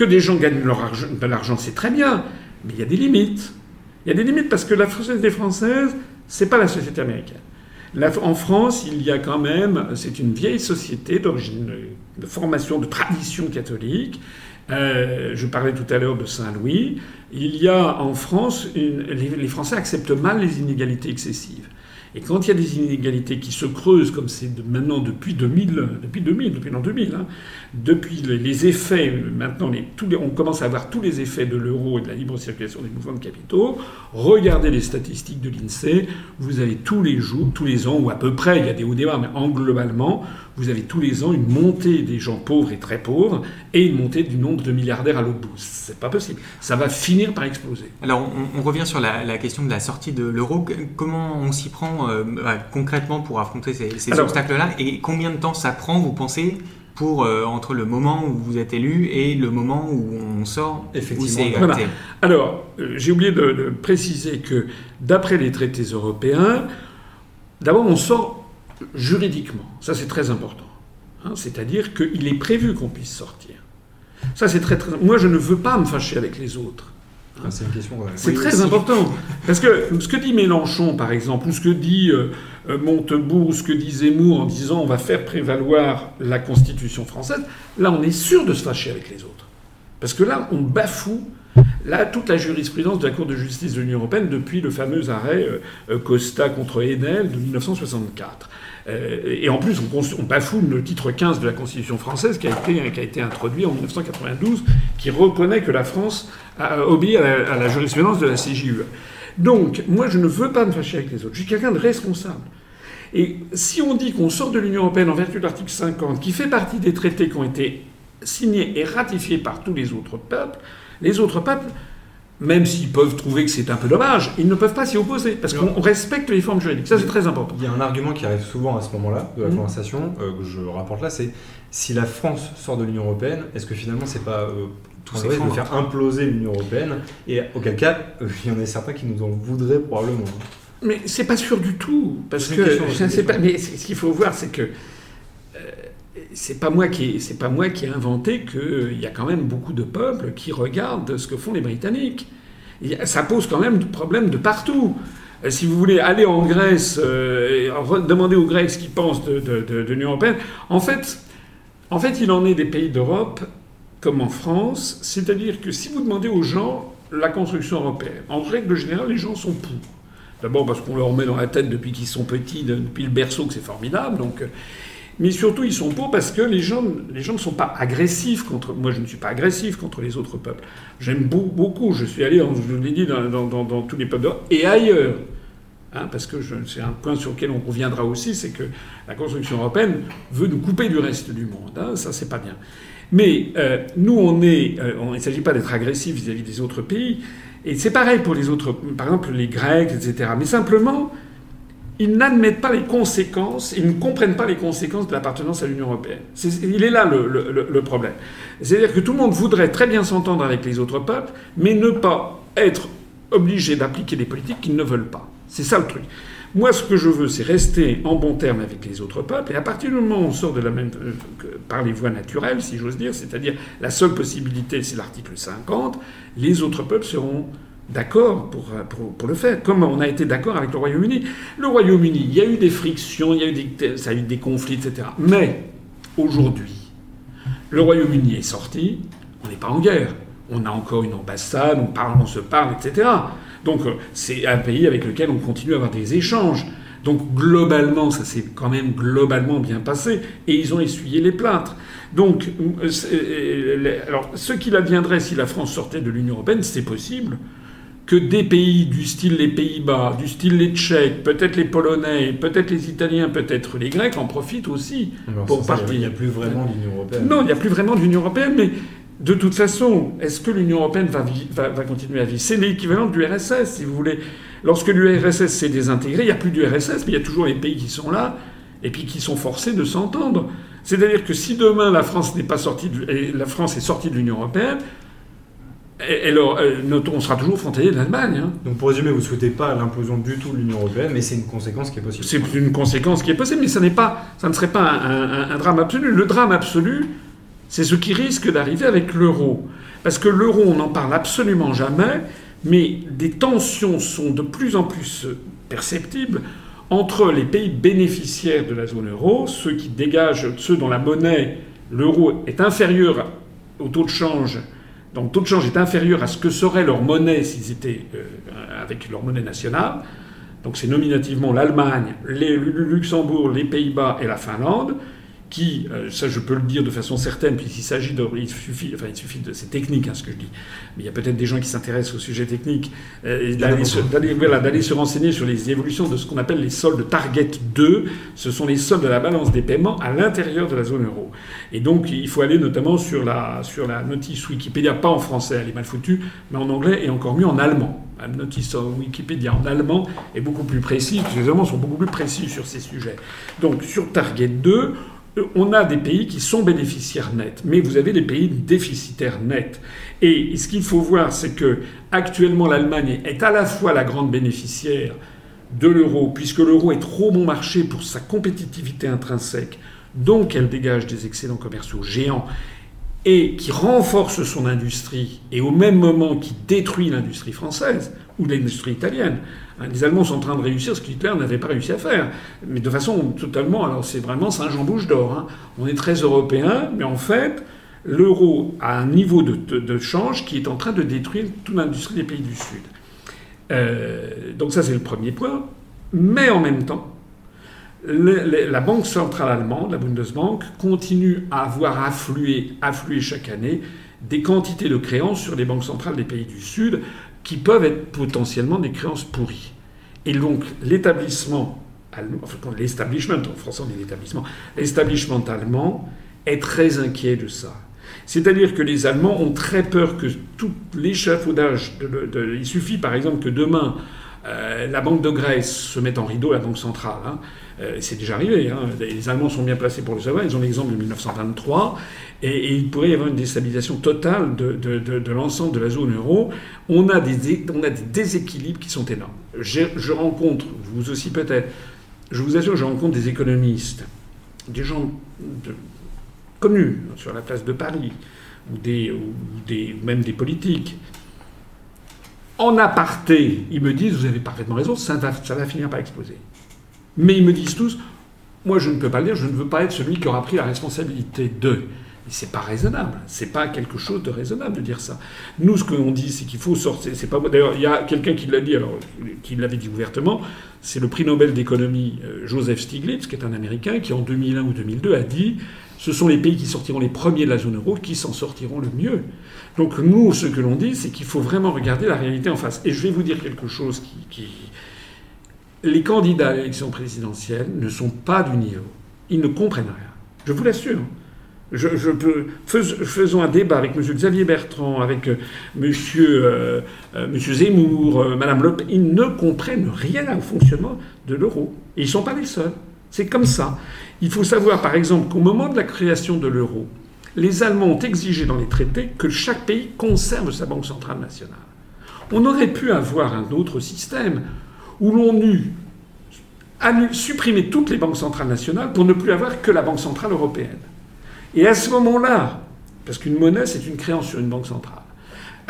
Que des gens gagnent leur argent, de l'argent, c'est très bien, mais il y a des limites. Il y a des limites parce que la société française, c'est pas la société américaine. en France, il y a quand même, c'est une vieille société d'origine, de formation, de tradition catholique. Euh, je parlais tout à l'heure de Saint-Louis. Il y a en France, les Français acceptent mal les inégalités excessives. Et quand il y a des inégalités qui se creusent, comme c'est maintenant depuis 2000, depuis 2000, depuis l'an 2000, hein, depuis les effets, maintenant on commence à avoir tous les effets de l'euro et de la libre circulation des mouvements de capitaux, regardez les statistiques de l'INSEE, vous avez tous les jours, tous les ans, ou à peu près, il y a des hauts débats, mais en globalement, vous avez tous les ans une montée des gens pauvres et très pauvres et une montée du nombre de milliardaires à l'autre bout. C'est pas possible. Ça va finir par exploser. Alors, on, revient sur la, question de la sortie de l'euro. Comment on s'y prend euh, bah, concrètement pour affronter ces, obstacles-là et combien de temps ça prend, vous pensez, pour euh, entre le moment où vous êtes élu et le moment où on sort Effectivement. Alors, euh, j'ai oublié de préciser que d'après les traités européens, d'abord on sort juridiquement. Ça, c'est très important. Hein. C'est-à-dire qu'il est prévu qu'on puisse sortir. Ça, c'est très, très. Moi, je ne veux pas me fâcher avec les autres. Hein. Ah, c'est une question. C'est très important. Parce que ce que dit Mélenchon, par exemple, ou ce que dit euh, euh, Montebourg, ce que dit Zemmour en disant on va faire prévaloir la Constitution française, là, on est sûr de se fâcher avec les autres. Parce que là, on bafoue Là, toute la jurisprudence de la Cour de justice de l'Union européenne depuis le fameux arrêt euh, Costa contre Enel de 1964. Euh, et en plus, on, bafoue le titre 15 de la Constitution française qui a été, qui a été introduit en 1992, qui reconnaît que la France a obéi à la, jurisprudence de la CJUE. Donc, moi, je ne veux pas me fâcher avec les autres. Je suis quelqu'un de responsable. Et si on dit qu'on sort de l'Union européenne en vertu de l'article 50, qui fait partie des traités qui ont été signés et ratifiés par tous les autres peuples, les autres peuples même s'ils peuvent trouver que c'est un peu dommage, ils ne peuvent pas s'y opposer, parce qu'on respecte les formes juridiques. Ça, c'est très important. Il y a un argument qui arrive souvent à ce moment-là de la mmh. conversation, euh, que je rapporte là, c'est si la France sort de l'Union Européenne, est-ce que finalement, c'est pas euh, tout ça de faire imploser l'Union Européenne Et auquel cas, euh, il y en a certains qui nous en voudraient probablement. Mais c'est pas sûr du tout, parce que je ne sais pas. Mais ce qu'il faut voir, c'est que c'est pas moi qui c'est pas moi qui ai inventé qu'il y a quand même beaucoup de peuples qui regardent ce que font les Britanniques. ça pose quand même des problèmes de partout. Euh, si vous voulez aller en Grèce euh, demander aux Grecs ce qu'ils pensent de, l'Union européenne, en fait, en fait, il en est des pays d'Europe comme en France, c'est-à-dire que si vous demandez aux gens la construction européenne, en règle générale, les gens sont pour. D'abord parce qu'on leur met dans la tête depuis qu'ils sont petits, depuis le berceau, que c'est formidable. Donc, mais surtout, ils sont pour parce que les gens, les gens ne sont pas agressifs contre. Moi, je ne suis pas agressif contre les autres peuples. J'aime beaucoup. Je suis allé, je l'ai dit, dans, tous les peuples et ailleurs. Hein, parce que c'est un point sur lequel on reviendra aussi, c'est que la construction européenne veut nous couper du reste du monde. Hein, ça, c'est pas bien. Mais euh, nous, on est, euh, il ne s'agit pas d'être agressif vis-à-vis des autres pays. Et c'est pareil pour les autres, par exemple les Grecs, etc. Mais simplement, ils n'admettent pas les conséquences, ils ne comprennent pas les conséquences de l'appartenance à l'Union européenne. il est là le, problème. C'est-à-dire que tout le monde voudrait très bien s'entendre avec les autres peuples, mais ne pas être obligé d'appliquer des politiques qu'ils ne veulent pas. C'est ça le truc. Moi, ce que je veux, c'est rester en bon terme avec les autres peuples. Et à partir du moment où on sort de la même, euh, par les voies naturelles, si j'ose dire, c'est-à-dire la seule possibilité, c'est l'article 50, les autres peuples seront d'accord pour, pour, le faire, comme on a été d'accord avec le Royaume-Uni. Le Royaume-Uni, il y a eu des frictions, il y a eu des, ça a eu des conflits, etc. Mais aujourd'hui, le Royaume-Uni est sorti, on n'est pas en guerre. On a encore une ambassade, on parle, on se parle, etc. Donc euh, c'est un pays avec lequel on continue à avoir des échanges. Donc globalement, ça s'est quand même globalement bien passé, et ils ont essuyé les plâtres. Donc, euh, euh, alors, ce qu'il adviendrait si la France sortait de l'Union européenne, c'est possible que des pays du style les Pays-Bas, du style les Tchèques, peut-être les Polonais, peut-être les Italiens, peut-être les Grecs en profitent aussi pour partir. Il n'y a plus vraiment l'Union européenne. Non, il n'y a plus vraiment l'Union européenne, mais de toute façon, est-ce que l'Union européenne va, continuer à vivre? C'est l'équivalent du RSS, si vous voulez. Lorsque l'URSS s'est désintégré, il n'y a plus du RSS, mais il y a toujours les pays qui sont là et puis qui sont forcés de s'entendre. C'est-à-dire que si demain la France n'est pas sortie, de, la France est sortie de l'Union européenne, alors, on sera toujours frontalier de l'Allemagne. Hein. Donc pour résumer, vous ne souhaitez pas l'implosion du tout de l'Union européenne, mais c'est une conséquence qui est possible. C'est une conséquence qui est possible, mais ça, pas, ça ne serait pas un drame absolu. Le drame absolu, c'est ce qui risque d'arriver avec l'euro. Parce que l'euro, on n'en parle absolument jamais, mais des tensions sont de plus en plus perceptibles entre les pays bénéficiaires de la zone euro, ceux qui dégagent, ceux dont la monnaie, l'euro, est inférieur au taux de change, donc le taux de change est inférieur à ce que serait leur monnaie s'ils étaient euh, avec leur monnaie nationale. Donc c'est nominativement l'Allemagne, le Luxembourg, les Pays-Bas et la Finlande qui, euh, ça je peux le dire de façon certaine, puisqu'il s'agit de, il suffit, enfin il suffit de, c'est technique hein, ce que je dis, mais il y a peut-être des gens qui s'intéressent au sujet technique, euh, d'aller, se, voilà, se renseigner sur les évolutions de ce qu'on appelle les soldes Target 2, ce sont les soldes de la balance des paiements à l'intérieur de la zone euro. Et donc il faut aller notamment sur la, sur la notice Wikipédia, pas en français, elle est mal foutue, mais en anglais et encore mieux en allemand. La notice Wikipédia en allemand est beaucoup plus précise, les Allemands sont beaucoup plus précis sur ces sujets. Donc sur Target 2, on a des pays qui sont bénéficiaires nets, mais vous avez des pays déficitaires nets. Et ce qu'il faut voir, c'est que actuellement l'Allemagne est à la fois la grande bénéficiaire de l'euro, puisque l'euro est trop bon marché pour sa compétitivité intrinsèque, donc elle dégage des excédents commerciaux géants et qui renforce son industrie, et au même moment qui détruit l'industrie française ou l'industrie italienne. Hein, les Allemands sont en train de réussir ce qu'Hitler n'avait pas réussi à faire, mais de façon totalement. Alors c'est vraiment Saint-Jean-Bouche d'or. Hein. On est très européen, mais en fait, l'euro a un niveau de, change qui est en train de détruire toute l'industrie des pays du Sud. Euh, donc ça c'est le premier point. Mais en même temps, la Banque centrale allemande, la Bundesbank, continue à avoir afflué, afflué chaque année des quantités de créances sur les banques centrales des pays du Sud qui peuvent être potentiellement des créances pourries. Et donc l'établissement, enfin l'establishment, en français on dit l'établissement, l'establishment allemand est très inquiet de ça. C'est-à-dire que les Allemands ont très peur que tout l'échafaudage, il suffit par exemple que demain euh, la Banque de Grèce se mette en rideau, la Banque centrale. Hein. Euh, c'est déjà arrivé. Hein. Les Allemands sont bien placés pour le savoir. Ils ont l'exemple de 1923. Et, il pourrait y avoir une déstabilisation totale de, l'ensemble de la zone euro. On a, des, on a des déséquilibres qui sont énormes. Je, rencontre, vous aussi peut-être, je vous assure, je rencontre des économistes, des gens connus sur la place de Paris, ou, des, ou même des politiques. En aparté, ils me disent, vous avez parfaitement raison, ça va, va finir par exploser. Mais ils me disent tous, moi je ne peux pas le dire, je ne veux pas être celui qui aura pris la responsabilité d'eux. C'est pas raisonnable. C'est pas quelque chose de raisonnable de dire ça. Nous, ce qu'on dit, c'est qu'il faut sortir. C'est pas D'ailleurs, il y a quelqu'un qui l'a dit, alors qui l'avait dit ouvertement. C'est le prix Nobel d'économie euh, Joseph Stiglitz, qui est un Américain, qui en 2001 ou 2002 a dit ce sont les pays qui sortiront les premiers de la zone euro qui s'en sortiront le mieux. Donc nous, ce que l'on dit, c'est qu'il faut vraiment regarder la réalité en face. Et je vais vous dire quelque chose qui les candidats à l'élection présidentielle ne sont pas du niveau. Ils ne comprennent rien. Je vous l'assure. Je, faisons un débat avec M. Xavier Bertrand, avec euh, M. Euh, euh, Zemmour, Mme Le. Ils ne comprennent rien au fonctionnement de l'euro. Et ils ne sont pas les seuls. C'est comme ça. Il faut savoir, par exemple, qu'au moment de la création de l'euro, les Allemands ont exigé dans les traités que chaque pays conserve sa banque centrale nationale. On aurait pu avoir un autre système où l'on eût supprimé toutes les banques centrales nationales pour ne plus avoir que la Banque centrale européenne. Et à ce moment-là, parce qu'une monnaie, c'est une créance sur une banque centrale,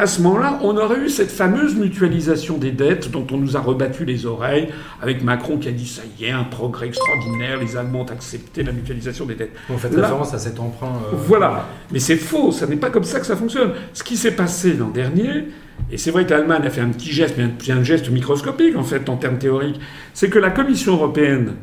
à ce moment-là, on aurait eu cette fameuse mutualisation des dettes dont on nous a rebattu les oreilles, avec Macron qui a dit ça y est, un progrès extraordinaire, les Allemands ont accepté la mutualisation des dettes. On fait référence à cet emprunt. Euh, voilà, mais c'est faux, ça n'est pas comme ça que ça fonctionne. Ce qui s'est passé l'an dernier, et c'est vrai que l'Allemagne a fait un petit geste, mais un geste microscopique en fait en termes théoriques, c'est que la Commission européenne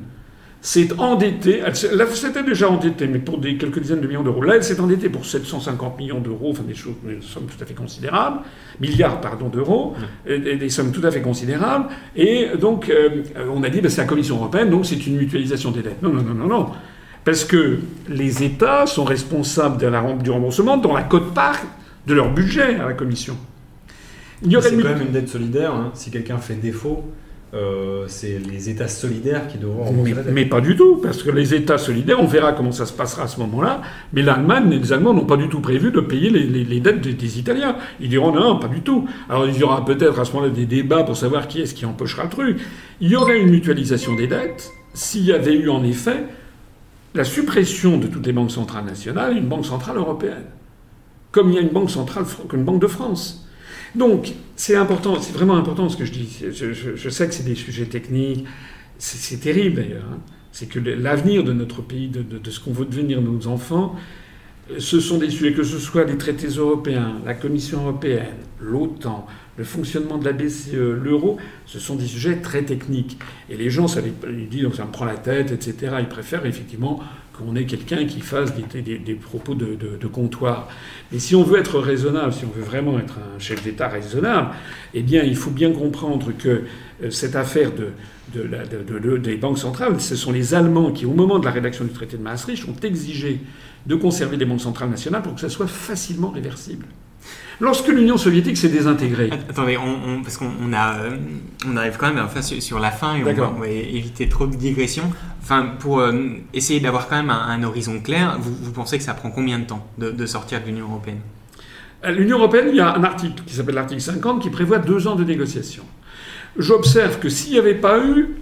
s'est endettée, elle s'était déjà endettée, mais pour des, quelques dizaines de millions d'euros. Là, elle s'est endettée pour 750 millions d'euros, enfin des, choses, des sommes tout à fait considérables, milliards, pardon, d'euros, des sommes tout à fait considérables. Et donc, euh, on a dit, ben, c'est la Commission européenne, donc c'est une mutualisation des dettes. Non, non, non, non, non. Parce que les États sont responsables de la, du remboursement dans la cote-part de leur budget à la Commission. Il y aurait c'est quand même une dette solidaire. Hein. Si quelqu'un fait défaut, euh, c'est les États solidaires qui devront mais, mais pas du tout, parce que les États solidaires, on verra comment ça se passera à ce moment-là, mais l'Allemagne et les Allemands n'ont pas du tout prévu de payer les, dettes des, Italiens. Ils diront non, pas du tout. Alors il y aura peut-être à ce moment-là des débats pour savoir qui est-ce qui empochera le truc. Il y aurait une mutualisation des dettes s'il y avait eu en effet la suppression de toutes les banques centrales nationales et une banque centrale européenne. Comme il y a une banque centrale, une banque de France. Donc, c'est important, c'est vraiment important ce que je dis. Je, sais que c'est des sujets techniques, c'est terrible d'ailleurs. Hein. C'est que l'avenir de notre pays, de, ce qu'on veut devenir nos enfants, ce sont des sujets, que ce soit les traités européens, la Commission européenne, l'OTAN, le fonctionnement de la BCE, l'euro, ce sont des sujets très techniques. Et les gens, ça ils disent, ça me prend la tête, etc. Ils préfèrent effectivement qu'on ait quelqu'un qui fasse des, propos de, comptoir. Mais si on veut être raisonnable, si on veut vraiment être un chef d'État raisonnable, eh bien, il faut bien comprendre que euh, cette affaire de, des banques centrales, ce sont les Allemands qui, au moment de la rédaction du traité de Maastricht, ont exigé de conserver les banques centrales nationales pour que ça soit facilement réversible. Lorsque l'Union soviétique s'est désintégrée. Attendez, on, parce qu'on a, on arrive quand même enfin, sur, la fin et on va, éviter trop de digressions. Enfin, pour euh, essayer d'avoir quand même un, horizon clair, vous, pensez que ça prend combien de temps de, sortir de l'Union européenne? L'Union européenne, il y a un article qui s'appelle l'article 50 qui prévoit deux ans de négociations. J'observe que s'il n'y avait pas eu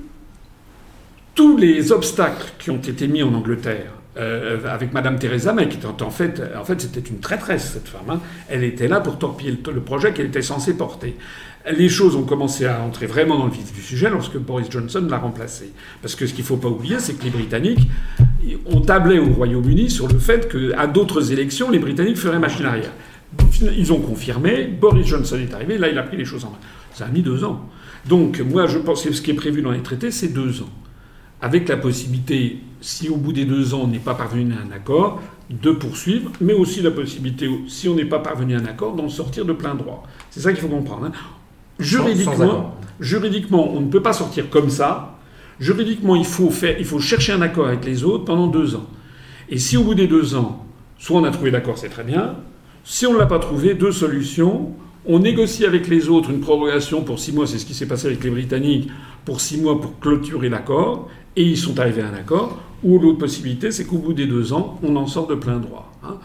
tous les obstacles qui ont été mis en Angleterre euh, avec Madame Theresa May, qui en fait, en fait c'était une traîtresse, cette femme. Hein. Elle était là pour torpiller le, projet qu'elle était censée porter. Les choses ont commencé à entrer vraiment dans le vif du sujet lorsque Boris Johnson l'a remplacé. Parce que ce qu'il ne faut pas oublier, c'est que les Britanniques ont tablé au Royaume-Uni sur le fait qu'à d'autres élections, les Britanniques feraient machine arrière. Ils ont confirmé, Boris Johnson est arrivé, là il a pris les choses en main. Ça a mis deux ans. Donc moi je pense que ce qui est prévu dans les traités, c'est deux ans avec la possibilité, si au bout des deux ans on n'est pas parvenu à un accord, de poursuivre, mais aussi la possibilité, si on n'est pas parvenu à un accord, d'en sortir de plein droit. C'est ça qu'il faut comprendre. Hein. Juridiquement, juridiquement, on ne peut pas sortir comme ça. Juridiquement, il faut, faire, il faut chercher un accord avec les autres pendant deux ans. Et si au bout des deux ans, soit on a trouvé l'accord, c'est très bien. Si on ne l'a pas trouvé, deux solutions. On négocie avec les autres une prorogation pour six mois, c'est ce qui s'est passé avec les Britanniques, pour six mois pour clôturer l'accord et ils sont arrivés à un accord, ou l'autre possibilité, c'est qu'au bout des deux ans, on en sort de plein droit. Hein.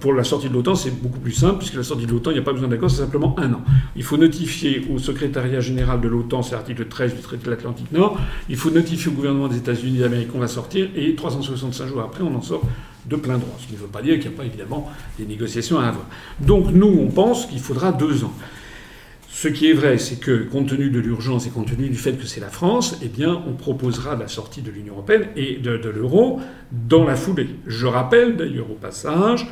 Pour la sortie de l'OTAN, c'est beaucoup plus simple, puisque la sortie de l'OTAN, il n'y a pas besoin d'accord, c'est simplement un an. Il faut notifier au secrétariat général de l'OTAN, c'est l'article 13 du traité de l'Atlantique Nord, il faut notifier au gouvernement des États-Unis d'Amérique qu'on va sortir, et 365 jours après, on en sort de plein droit. Ce qui ne veut pas dire qu'il n'y a pas évidemment des négociations à avoir. Donc nous, on pense qu'il faudra deux ans. Ce qui est vrai, c'est que compte tenu de l'urgence et compte tenu du fait que c'est la France, eh bien, on proposera la sortie de l'Union européenne et de, l'euro dans la foulée. Je rappelle d'ailleurs au passage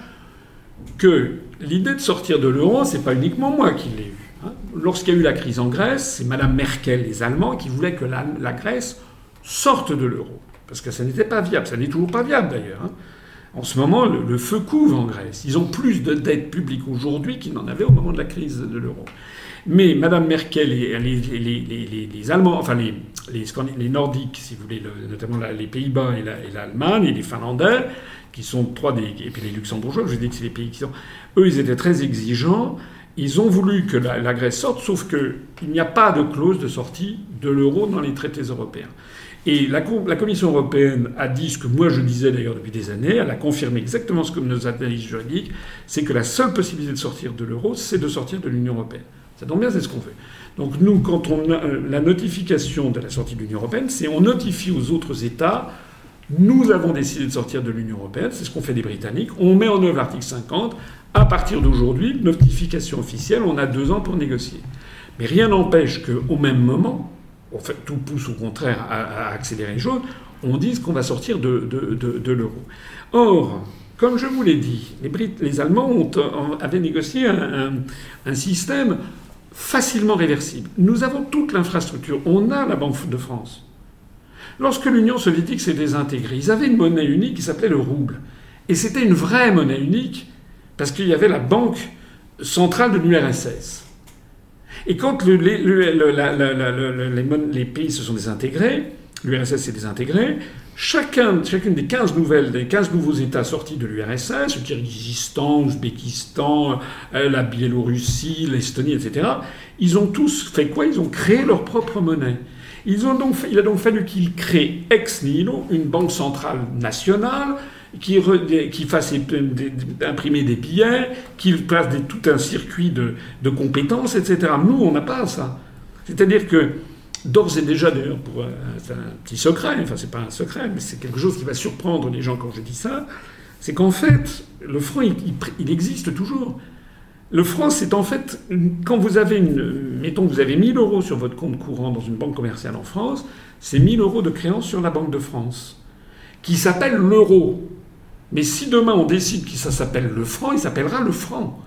que l'idée de sortir de l'euro, c'est pas uniquement moi qui l'ai eu. Hein. Lorsqu'il y a eu la crise en Grèce, c'est Mme Merkel, les Allemands, qui voulaient que la, Grèce sorte de l'euro. Parce que ça n'était pas viable. Ça n'est toujours pas viable d'ailleurs. Hein. En ce moment, le, le, feu couvre en Grèce. Ils ont plus de dettes publiques aujourd'hui qu'ils n'en avaient au moment de la crise de l'euro. Mais Mme Merkel et les, Allemands, enfin les, Nordiques, si vous voulez, notamment les Pays-Bas et l'Allemagne et les Finlandais, qui sont trois des. et puis les Luxembourgeois, je dis que c'est les pays qui sont. Eux, ils étaient très exigeants. Ils ont voulu que la, Grèce sorte, sauf qu'il n'y a pas de clause de sortie de l'euro dans les traités européens. Et la, la, Commission européenne a dit ce que moi je disais d'ailleurs depuis des années, elle a confirmé exactement ce que nos analyses juridiques, c'est que la seule possibilité de sortir de l'euro, c'est de sortir de l'Union européenne. Ça tombe bien, c'est ce qu'on fait. Donc nous, quand on a euh, la notification de la sortie de l'Union européenne, c'est on notifie aux autres États, nous avons décidé de sortir de l'Union européenne, c'est ce qu'ont fait les Britanniques, on met en œuvre l'article 50, à partir d'aujourd'hui, notification officielle, on a deux ans pour négocier. Mais rien n'empêche qu'au même moment, en fait, tout pousse au contraire à, accélérer les choses, on dise qu'on va sortir de, l'euro. Or, comme je vous l'ai dit, les, les Allemands ont, avaient négocié un, un système facilement réversible. Nous avons toute l'infrastructure. On a la Banque de France. Lorsque l'Union soviétique s'est désintégrée, ils avaient une monnaie unique qui s'appelait le rouble. Et c'était une vraie monnaie unique parce qu'il y avait la banque centrale de l'URSS. Et quand les, les, pays se sont désintégrés, l'URSS s'est désintégrée, chacun, chacune des 15 nouvelles, des 15 nouveaux États sortis de l'URSS, le Kyrgyzstan, l'Ouzbékistan, euh, la Biélorussie, l'Estonie, etc., ils ont tous fait quoi? Ils ont créé leur propre monnaie. Ils ont donc, il a donc fallu qu'ils créent ex nihilo une banque centrale nationale qui, fasse imprimer des billets, qui place tout un circuit de compétences, etc. Nous, on n'a pas ça. C'est-à-dire que d'ores et déjà, d'ailleurs, pour un, petit secret, enfin c'est pas un secret, mais c'est quelque chose qui va surprendre les gens quand je dis ça, c'est qu'en fait, le franc, il, existe toujours. Le franc, c'est en fait, quand vous avez une, mettons vous avez 1000 euros sur votre compte courant dans une banque commerciale en France, c'est 1000 euros de créance sur la Banque de France, qui s'appelle l'euro. Mais si demain on décide que ça s'appelle le franc, il s'appellera le franc.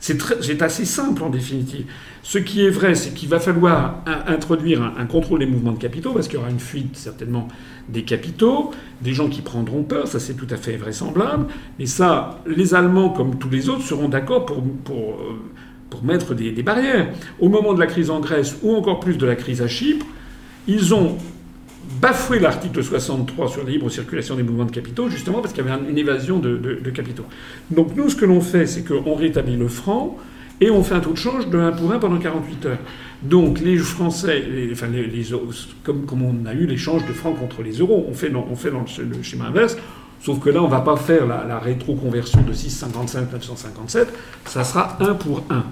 C'est assez simple en définitive. Ce qui est vrai, c'est qu'il va falloir introduire un, contrôle des mouvements de capitaux, parce qu'il y aura une fuite certainement des capitaux, des gens qui prendront peur, ça c'est tout à fait vraisemblable. Et ça, les Allemands, comme tous les autres, seront d'accord euh, pour, mettre des, des barrières. Au moment de la crise en Grèce, ou encore plus de la crise à Chypre, ils ont bafouer l'article 63 sur la libre circulation des mouvements de capitaux, justement parce qu'il y avait une évasion de, capitaux. Donc nous, ce que l'on fait, c'est qu'on rétablit le franc et on fait un taux de change de 1 pour 1 pendant 48 heures. Donc les Français, enfin les, comme, comme, on a eu l'échange de francs contre les euros, on fait on fait le, schéma inverse. Sauf que là, on ne va pas faire la, la rétroconversion de 6,55-957, ça sera 1 pour 1.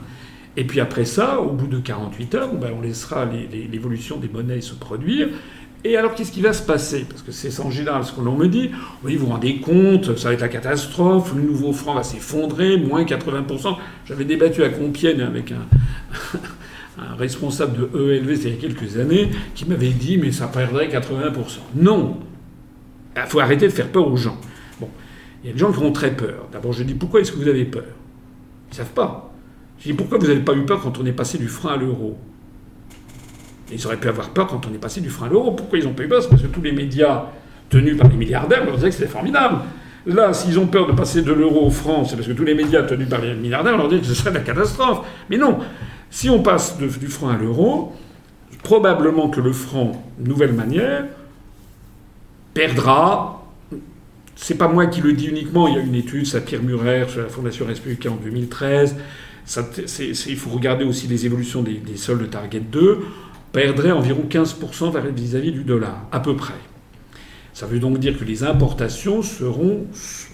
Et puis après ça, au bout de 48 heures, ben on laissera l'évolution des monnaies se produire. Et alors, qu'est-ce qui va se passer? Parce que c'est en général ce que l'on me dit. Oui, vous vous rendez compte, ça va être la catastrophe, le nouveau franc va s'effondrer, moins 80%. J'avais débattu à Compiègne avec un, responsable de ELV, il y a quelques années, qui m'avait dit, mais ça perdrait 80%. Non Il faut arrêter de faire peur aux gens. Bon, il y a des gens qui ont très peur. D'abord, je dis, pourquoi est-ce que vous avez peur? Ils ne savent pas. Je dis, pourquoi vous n'avez pas eu peur quand on est passé du franc à l'euro? Ils auraient pu avoir peur quand on est passé du franc à l'euro. Pourquoi ils ont pas eu peur? Parce que tous les médias tenus par les milliardaires leur disaient que c'était formidable. Là, s'ils ont peur de passer de l'euro au franc, c'est parce que tous les médias tenus par les milliardaires leur disent que ce serait la catastrophe. Mais non, si on passe du franc à l'euro, probablement que le franc, nouvelle manière, perdra. C'est pas moi qui le dis uniquement, il y a une étude, ça Pierre Murer, sur la Fondation Républicaine en 2013. il faut regarder aussi les évolutions des, des soldes Target 2 perdrait environ 15% vis-à-vis du dollar, à peu près. Ça veut donc dire que les importations seront,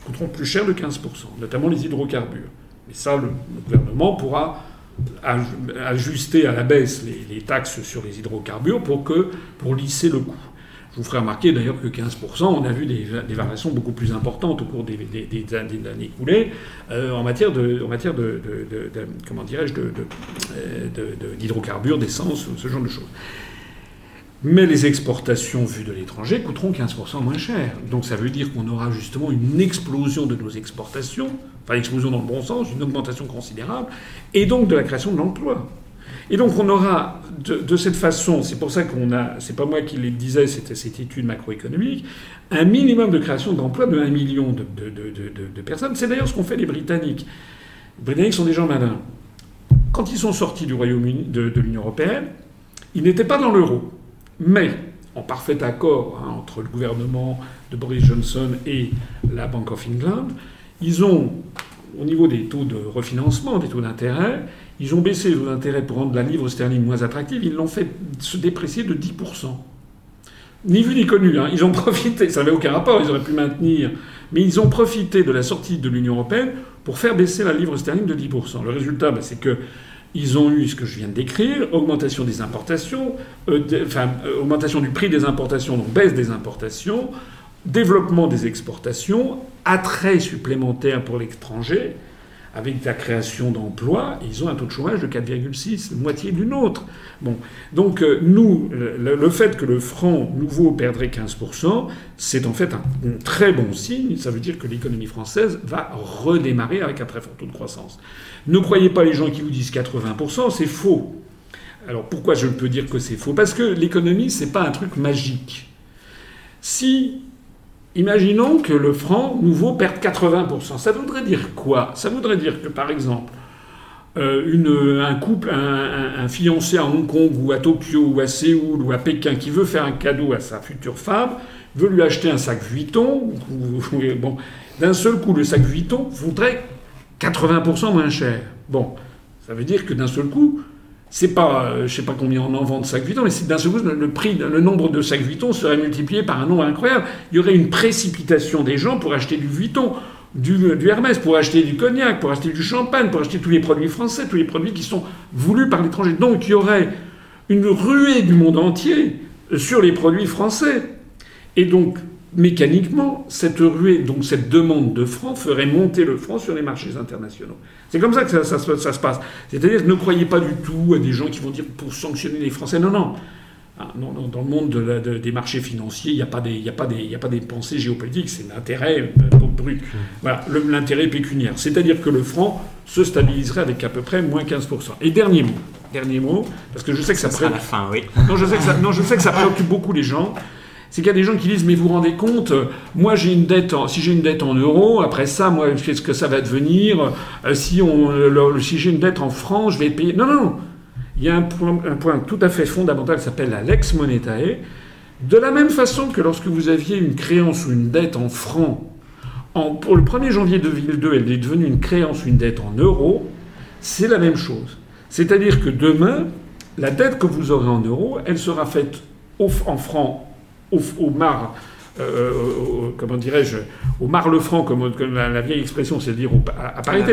coûteront plus cher de 15%, notamment les hydrocarbures. Mais ça, le, gouvernement pourra ajuster à la baisse les, taxes sur les hydrocarbures pour, que, pour lisser le coût. Je vous ferai remarquer d'ailleurs que 15%, on a vu des, variations beaucoup plus importantes au cours des, années écoulées euh, en matière de, comment dirais-je, d'hydrocarbures, d'essence, ce genre de choses. Mais les exportations vues de l'étranger coûteront 15% moins cher. Donc ça veut dire qu'on aura justement une explosion de nos exportations, enfin explosion dans le bon sens, une augmentation considérable, et donc de la création de l'emploi. Et donc on aura de, cette façon, c'est pour ça qu'on a, c'est pas moi qui le disais, c'était cette étude macroéconomique, un minimum de création d'emplois de 1 million de, personnes. C'est d'ailleurs ce qu'ont fait les Britanniques. Les Britanniques sont des gens malins. Quand ils sont sortis du Royaume-Uni, de, l'Union européenne, ils n'étaient pas dans l'euro. Mais, en parfait accord hein, entre le gouvernement de Boris Johnson et la Bank of England, ils ont, au niveau des taux de refinancement, des taux d'intérêt, ils ont baissé les taux d'intérêt pour rendre la livre sterling moins attractive. Ils l'ont fait se déprécier de 10%. Ni vu ni connu. Hein. Ils ont profité, ça n'avait aucun rapport, ils auraient pu maintenir, mais ils ont profité de la sortie de l'Union européenne pour faire baisser la livre sterling de 10%. Le résultat, ben, c'est que ils ont eu ce que je viens de décrire, augmentation des importations, euh, enfin, euh, augmentation du prix des importations, donc baisse des importations, développement des exportations, attrait supplémentaire pour l'étranger, avec la création d'emplois, ils ont un taux de chômage de 4,6, moitié d'une autre. Bon. Donc euh, nous, le, fait que le franc nouveau perdrait 15%, c'est en fait un, très bon signe. Ça veut dire que l'économie française va redémarrer avec un très fort taux de croissance. Ne croyez pas les gens qui vous disent 80%, c'est faux. Alors pourquoi je peux dire que c'est faux? Parce que l'économie, c'est pas un truc magique. Si Imaginons que le franc nouveau perde 80%. Ça voudrait dire quoi? Ça voudrait dire que, par exemple, euh, un couple, un, fiancé à Hong Kong ou à Tokyo ou à Séoul ou à Pékin qui veut faire un cadeau à sa future femme, veut lui acheter un sac Vuitton, bon, d'un seul coup, le sac Vuitton voudrait 80% moins cher. Bon, ça veut dire que d'un seul coup, c'est pas, euh, je sais pas combien on en vend de sacs Vuitton, mais d'un seul coup, le prix, le nombre de sacs Vuitton serait multiplié par un nombre incroyable. Il y aurait une précipitation des gens pour acheter du Vuitton, du, du, Hermès, pour acheter du cognac, pour acheter du champagne, pour acheter tous les produits français, tous les produits qui sont voulus par l'étranger. Donc il y aurait une ruée du monde entier sur les produits français. Et donc, mécaniquement, cette ruée, donc cette demande de francs, ferait monter le franc sur les marchés internationaux. C'est comme ça que ça, se passe. C'est-à-dire ne croyez pas du tout à des gens qui vont dire pour sanctionner les Français. Non, non. Ah, dans le monde des marchés financiers, il n'y a, pas des, a, pas des, a pas des pensées géopolitiques, c'est l'intérêt euh, brut. Voilà, l'intérêt pécuniaire. C'est-à-dire que le franc se stabiliserait avec à peu près moins 15%. Et dernier mot, dernier mot, parce que je sais que ça, ça préoccupe... la fin, oui. Non, je sais que ça, non, je sais que ça préoccupe beaucoup les gens c'est qu'il y a des gens qui disent mais vous vous rendez compte, moi j'ai une dette, si j'ai une dette en euros, après ça, moi qu'est-ce que ça va devenir euh, Si on, si j'ai une dette en francs, je vais payer. Non, non, il y a un point, tout à fait fondamental qui s'appelle la lex monetae. De la même façon que lorsque vous aviez une créance ou une dette en francs, en, pour le 1er janvier 2002, elle est devenue une créance ou une dette en euros, c'est la même chose. C'est-à-dire que demain, la dette que vous aurez en euros, elle sera faite en francs au, mar, euh, comment dirais-je, au mar le franc, comme, la, vieille expression, c'est-à-dire à, parité,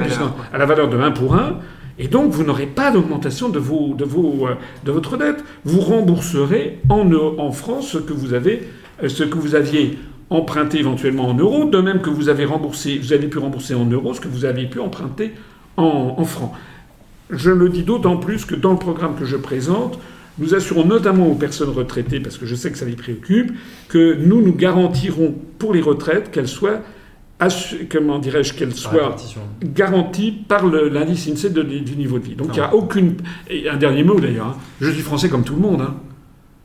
à la, valeur de 1 pour 1. Et donc, vous n'aurez pas d'augmentation de, vos, de, vos, euh, de votre dette. Vous rembourserez en, en France ce que vous avez, euh, ce que vous aviez emprunté éventuellement en euros, de même que vous avez remboursé, vous avez pu rembourser en euros ce que vous avez pu emprunter en, en francs. Je le dis d'autant plus que dans le programme que je présente, nous assurons notamment aux personnes retraitées, parce que je sais que ça les préoccupe, que nous nous garantirons pour les retraites qu'elles soient comment dirais-je, qu'elles soient garanties par l'indice INSEE du niveau de vie. Donc il n'y a aucune... Et un dernier mot d'ailleurs, hein. je suis français comme tout le monde. Hein.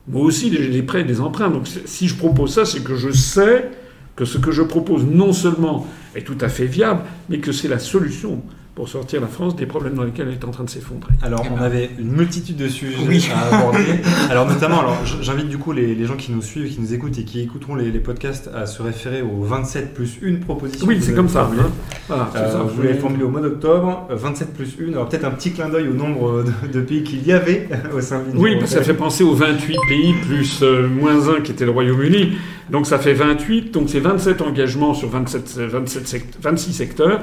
Moi aussi, j'ai des prêts et des emprunts. Donc si je propose ça, c'est que je sais que ce que je propose non seulement est tout à fait viable, mais que c'est la solution pour sortir la France des problèmes dans lesquels elle est en train de s'effondrer. Alors, on avait une multitude de sujets à aborder. alors, notamment, alors, j'invite du coup les, gens qui nous suivent, qui nous écoutent et qui écouteront les, podcasts à se référer aux 27 plus 1 proposition. Oui, c'est comme ça. Hein. Voilà, euh, ça. Vous l'avez formulé au mois d'octobre, 27 plus 1. Alors, peut-être un petit clin d'œil au nombre de, pays qu'il y avait au sein de Oui, ça fait penser aux 28 pays plus euh, moins 1 qui était le Royaume-Uni. Donc, ça fait 28. Donc, c'est 27 engagements sur 27, 27 26 secteurs.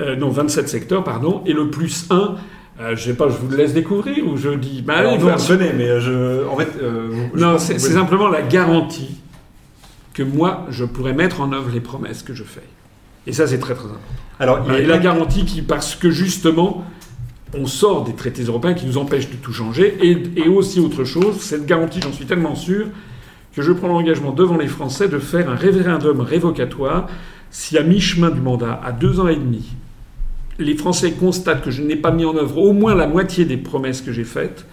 Euh, non, 27 secteurs, pardon, et le plus 1, euh, je sais pas, je vous le laisse découvrir ou je dis. Bah, Alors, non, venez, mais euh, je, en fait. non, c'est simplement la garantie que moi, je pourrais mettre en œuvre les promesses que je fais. Et ça, c'est très très important. Alors, il y a la garantie qui, parce que justement, on sort des traités européens qui nous empêchent de tout changer, et, et aussi autre chose, cette garantie, j'en suis tellement sûr, que je prends l'engagement devant les Français de faire un référendum révocatoire si à mi-chemin du mandat, à deux ans et demi, les Français constatent que je n'ai pas mis en œuvre au moins la moitié des promesses que j'ai faites,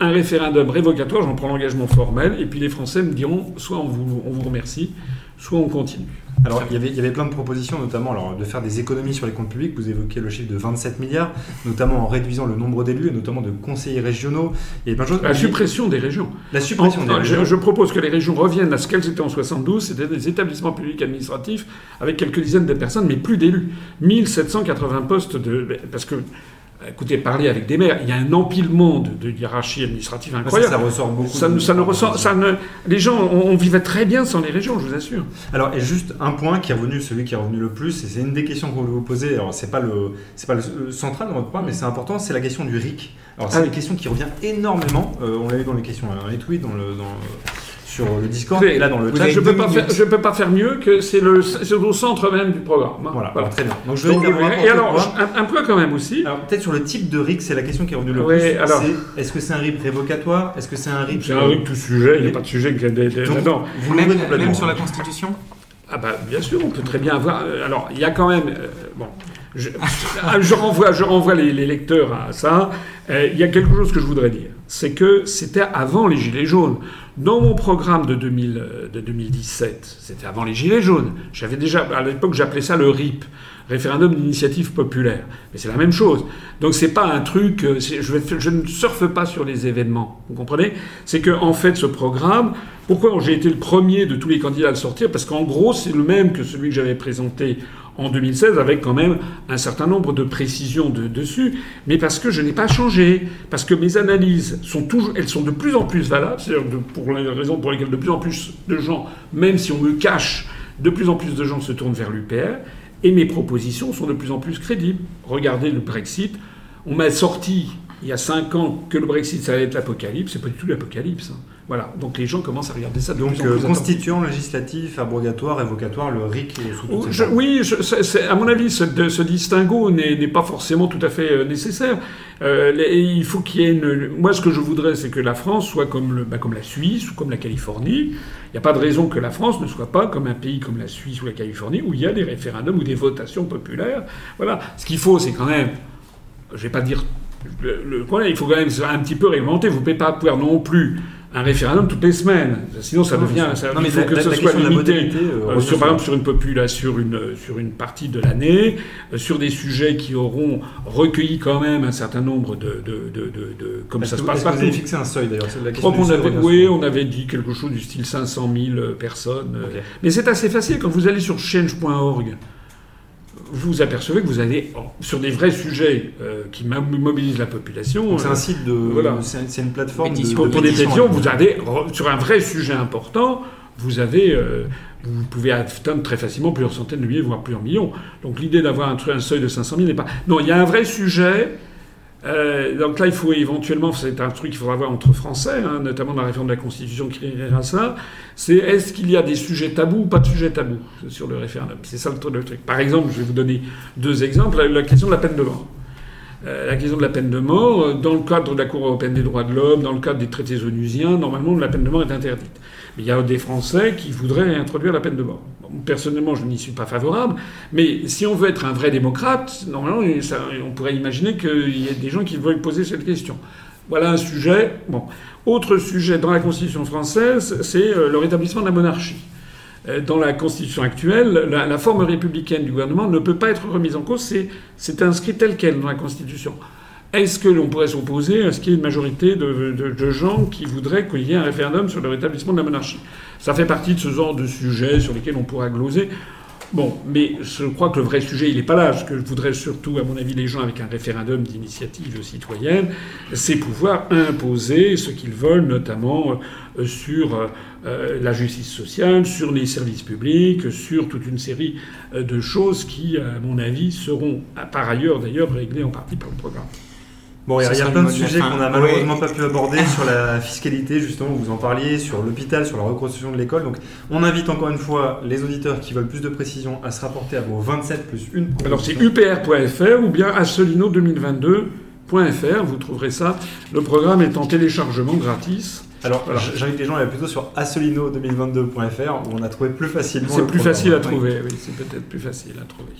un référendum révocatoire, j'en prends l'engagement formel, et puis les Français me diront soit on vous, on vous remercie, soit on continue. Alors, il y, avait, il y avait plein de propositions, notamment alors, de faire des économies sur les comptes publics. Vous évoquez le chiffre de 27 milliards, notamment en réduisant le nombre d'élus et notamment de conseillers régionaux. Plein de choses. La suppression des régions. La suppression des Enfin, je, régions. je propose que les régions reviennent à ce qu'elles étaient en 72, c'était des établissements publics administratifs avec quelques dizaines de personnes, mais plus d'élus. 1780 postes de. Parce que, écoutez, parler avec des maires, il y a un empilement de, de hiérarchie administrative incroyable. ça ressort beaucoup. Ça, de- ça ne ressent, ça ne, les gens, on, on vivait très bien sans les régions, je vous assure. Alors, et juste un point qui est revenu, celui qui est revenu le plus, et c'est une des questions qu'on voulait vous poser. Alors, c'est pas le, c'est pas le, le central dans votre point, mais c'est important, c'est la question du RIC. Alors, c'est Ah une question qui revient énormément. Euh, on l'a eu dans les questions, dans les tweets, dans le, dans, sur le Discord, et là dans le vous chat. avez Je peux, pas faire, minutes. je peux pas faire mieux que c'est le- c'est au centre même du programme. hein. Voilà, Voilà. très bien. Donc, je vais Donc, et alors, un, un point quand même aussi. Alors, peut-être sur le type de RIC, c'est la question qui est revenue le Ouais, plus. alors- Est-ce que c'est un RIC révocatoire? Est-ce que c'est un RIC C'est un tout sujet, il n'y a pas de sujet qui là-dedans. vous Même, même sur la Constitution? Ah bah bien sûr, on peut très bien avoir. euh, Alors il y a quand même euh, bon. Je, je renvoie, je renvoie les, les lecteurs à ça. Euh, il y a quelque chose que je voudrais dire, c'est que c'était avant les gilets jaunes. Dans mon programme de, 2000, euh, 2017, c'était avant les gilets jaunes. J'avais déjà, à l'époque, j'appelais ça le RIP, référendum d'initiative populaire. Mais c'est la même chose. Donc c'est pas un truc. euh, je ne surfe pas sur les événements. Vous comprenez? C'est que en fait, ce programme, pourquoi j'ai été le premier de tous les candidats à le sortir? Parce qu'en gros, c'est le même que celui que j'avais présenté en 2016, avec quand même un certain nombre de précisions de- dessus, mais parce que je n'ai pas changé, parce que mes analyses sont toujours, elles sont de plus en plus valables, c'est-à-dire pour les raisons pour lesquelles de plus en plus de gens, même si on me cache, de plus en plus de gens se tournent vers l'UPR, et mes propositions sont de plus en plus crédibles. Regardez le Brexit, on m'a sorti il y a cinq ans que le Brexit ça allait être l'apocalypse, c'est pas du tout l'apocalypse. hein. Voilà, donc les gens commencent à regarder ça de Donc, plus en euh, plus attentivement. constituant, législatif, abrogatoire, révocatoire, le RIC est sous Oh, je- oui, je- c'est- à mon avis, ce, de- ce distinguo n'est pas forcément tout à fait euh, nécessaire. Euh, les- il faut qu'il y ait une. Moi, ce que je voudrais, c'est que la France soit comme, le, bah, comme la Suisse ou comme la Californie. Il n'y a pas de raison que la France ne soit pas comme un pays comme la Suisse ou la Californie où il y a des référendums ou des votations populaires. Voilà. Ce qu'il faut, c'est quand même. Je vais pas dire. Le, le problème, il faut quand même un petit peu réglementer. Vous ne pouvez pas pouvoir non plus un référendum toutes les semaines. Sinon, ça Non, devient. ça- Non, mais il faut la- que la- ce la soit limité. modalité, euh, Euh, sur, par exemple, sur une population, sur une, sur une partie de l'année, euh, sur des sujets qui auront recueilli quand même un certain nombre de, de, de, de- comme ça que- se passe que vous avez fixé un seuil d'ailleurs seuil avait, oui, on avait dit quelque chose du style 500 000 personnes. Mais c'est assez facile quand vous allez sur change.org. Vous apercevez que vous allez sur des vrais sujets euh, qui mo- mobilisent la population. C'est euh, un site de. Voilà. C'est une plateforme de, Pétition. pour, de pour des pétition, pétitions, vous re- sur un vrai sujet important, vous avez, euh, vous pouvez atteindre très facilement plusieurs centaines de milliers, voire plusieurs millions. Donc l'idée d'avoir un seuil de 500 000 n'est pas. Non, il y a un vrai sujet. Euh, donc là, il faut éventuellement, c'est un truc qu'il faudra voir entre Français, hein, notamment dans la réforme de la Constitution qui régulera ça. C'est est-ce qu'il y a des sujets tabous ou pas de sujets tabous sur le référendum? C'est ça le, tru- le truc. Par exemple, je vais vous donner deux exemples. La, question de la peine de mort. Euh, la question de la peine de mort, euh, dans le cadre de la Cour européenne des droits de l'homme, dans le cadre des traités onusiens, normalement la peine de mort est interdite. Mais il y a des Français qui voudraient introduire la peine de mort. Personnellement, je n'y suis pas favorable, mais si on veut être un vrai démocrate, normalement, on pourrait imaginer qu'il y ait des gens qui veulent poser cette question. Voilà un sujet. Bon. Autre sujet dans la Constitution française, c'est euh, le rétablissement de la monarchie. Euh, Dans la Constitution actuelle, la, forme républicaine du gouvernement ne peut pas être remise en cause. C'est inscrit tel quel dans la Constitution. Est-ce que l'on pourrait s'opposer à ce qu'il y ait une majorité de, gens qui voudraient qu'il y ait un référendum sur le rétablissement de la monarchie? Ça fait partie de ce genre de sujets sur lesquels on pourra gloser. Bon, mais je crois que le vrai sujet, il n'est pas là. Ce que voudraient surtout, à mon avis, les gens avec un référendum d'initiative citoyenne, c'est pouvoir imposer ce qu'ils veulent, notamment euh, sur euh, la justice sociale, sur les services publics, sur toute une série euh, de choses qui, à mon avis, seront euh, par ailleurs d'ailleurs réglées en partie par le programme. Bon, il y a- plein le de sujets qu'on n'a Ouais. malheureusement pas pu aborder sur la fiscalité, justement, vous en parliez, sur l'hôpital, sur la reconstruction de l'école. Donc, on invite encore une fois les auditeurs qui veulent plus de précision à se rapporter à vos 27 plus une Alors c'est upr.fr ou bien assolino2022.fr, vous trouverez ça. Le programme est en téléchargement gratis. Alors, Voilà. j'invite les gens à aller plutôt sur assolino2022.fr où on a trouvé plus facilement C'est plus programme. facile à trouver, oui, c'est peut-être plus facile à trouver.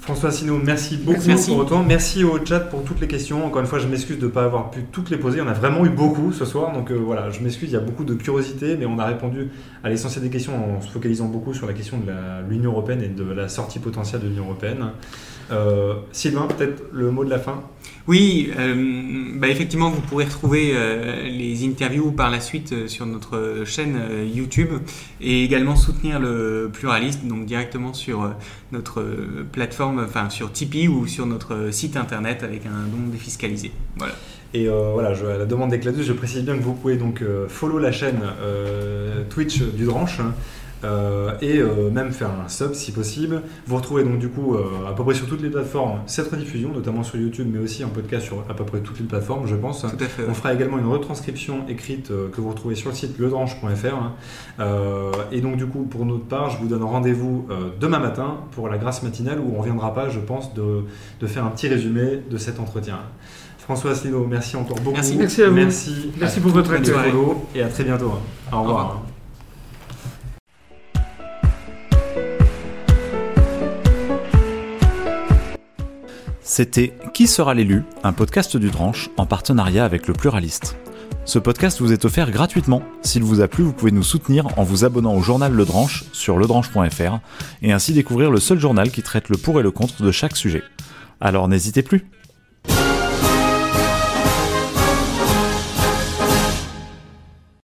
François Asselineau, merci beaucoup Merci. pour autant. Merci au chat pour toutes les questions. Encore une fois, je m'excuse de ne pas avoir pu toutes les poser. On a vraiment eu beaucoup ce soir. Donc euh, voilà, je m'excuse, il y a beaucoup de curiosité, mais on a répondu à l'essentiel des questions en se focalisant beaucoup sur la question de l'Union Européenne et de la sortie potentielle de l'Union Européenne. Euh, Sylvain, peut-être le mot de la fin Oui, euh, bah effectivement, vous pourrez retrouver euh, les interviews par la suite euh, sur notre chaîne YouTube et également soutenir le pluraliste, donc directement sur notre plateforme, enfin sur Tipeee ou sur notre site internet avec un don défiscalisé. Voilà. Et voilà, je, à la demande d'Ecladus, je précise bien que vous pouvez donc follow la chaîne Twitch du Dranche hein, euh, et euh, même faire un sub si possible. Vous retrouvez donc du coup euh, à peu près sur toutes les plateformes cette rediffusion, notamment sur YouTube, mais aussi en podcast sur à peu près toutes les plateformes, je pense. Tout à fait. On fera également une retranscription écrite euh, que vous retrouvez sur le site ledranche.fr. hein. Euh, et donc du coup, pour notre part, je vous donne rendez-vous euh, demain matin pour la grâce matinale où on reviendra pas, je pense, de, de faire un petit résumé de cet entretien. François Asselineau, merci encore beaucoup. Merci. Merci à vous. Merci, Merci à pour votre intérêt. et à très bientôt. Au revoir. revoir. C'était Qui sera l'élu Un podcast du Dranche en partenariat avec le Pluraliste. Ce podcast vous est offert gratuitement. S'il vous a plu, vous pouvez nous soutenir en vous abonnant au journal Le Dranche sur ledranche.fr et ainsi découvrir le seul journal qui traite le pour et le contre de chaque sujet. Alors n'hésitez plus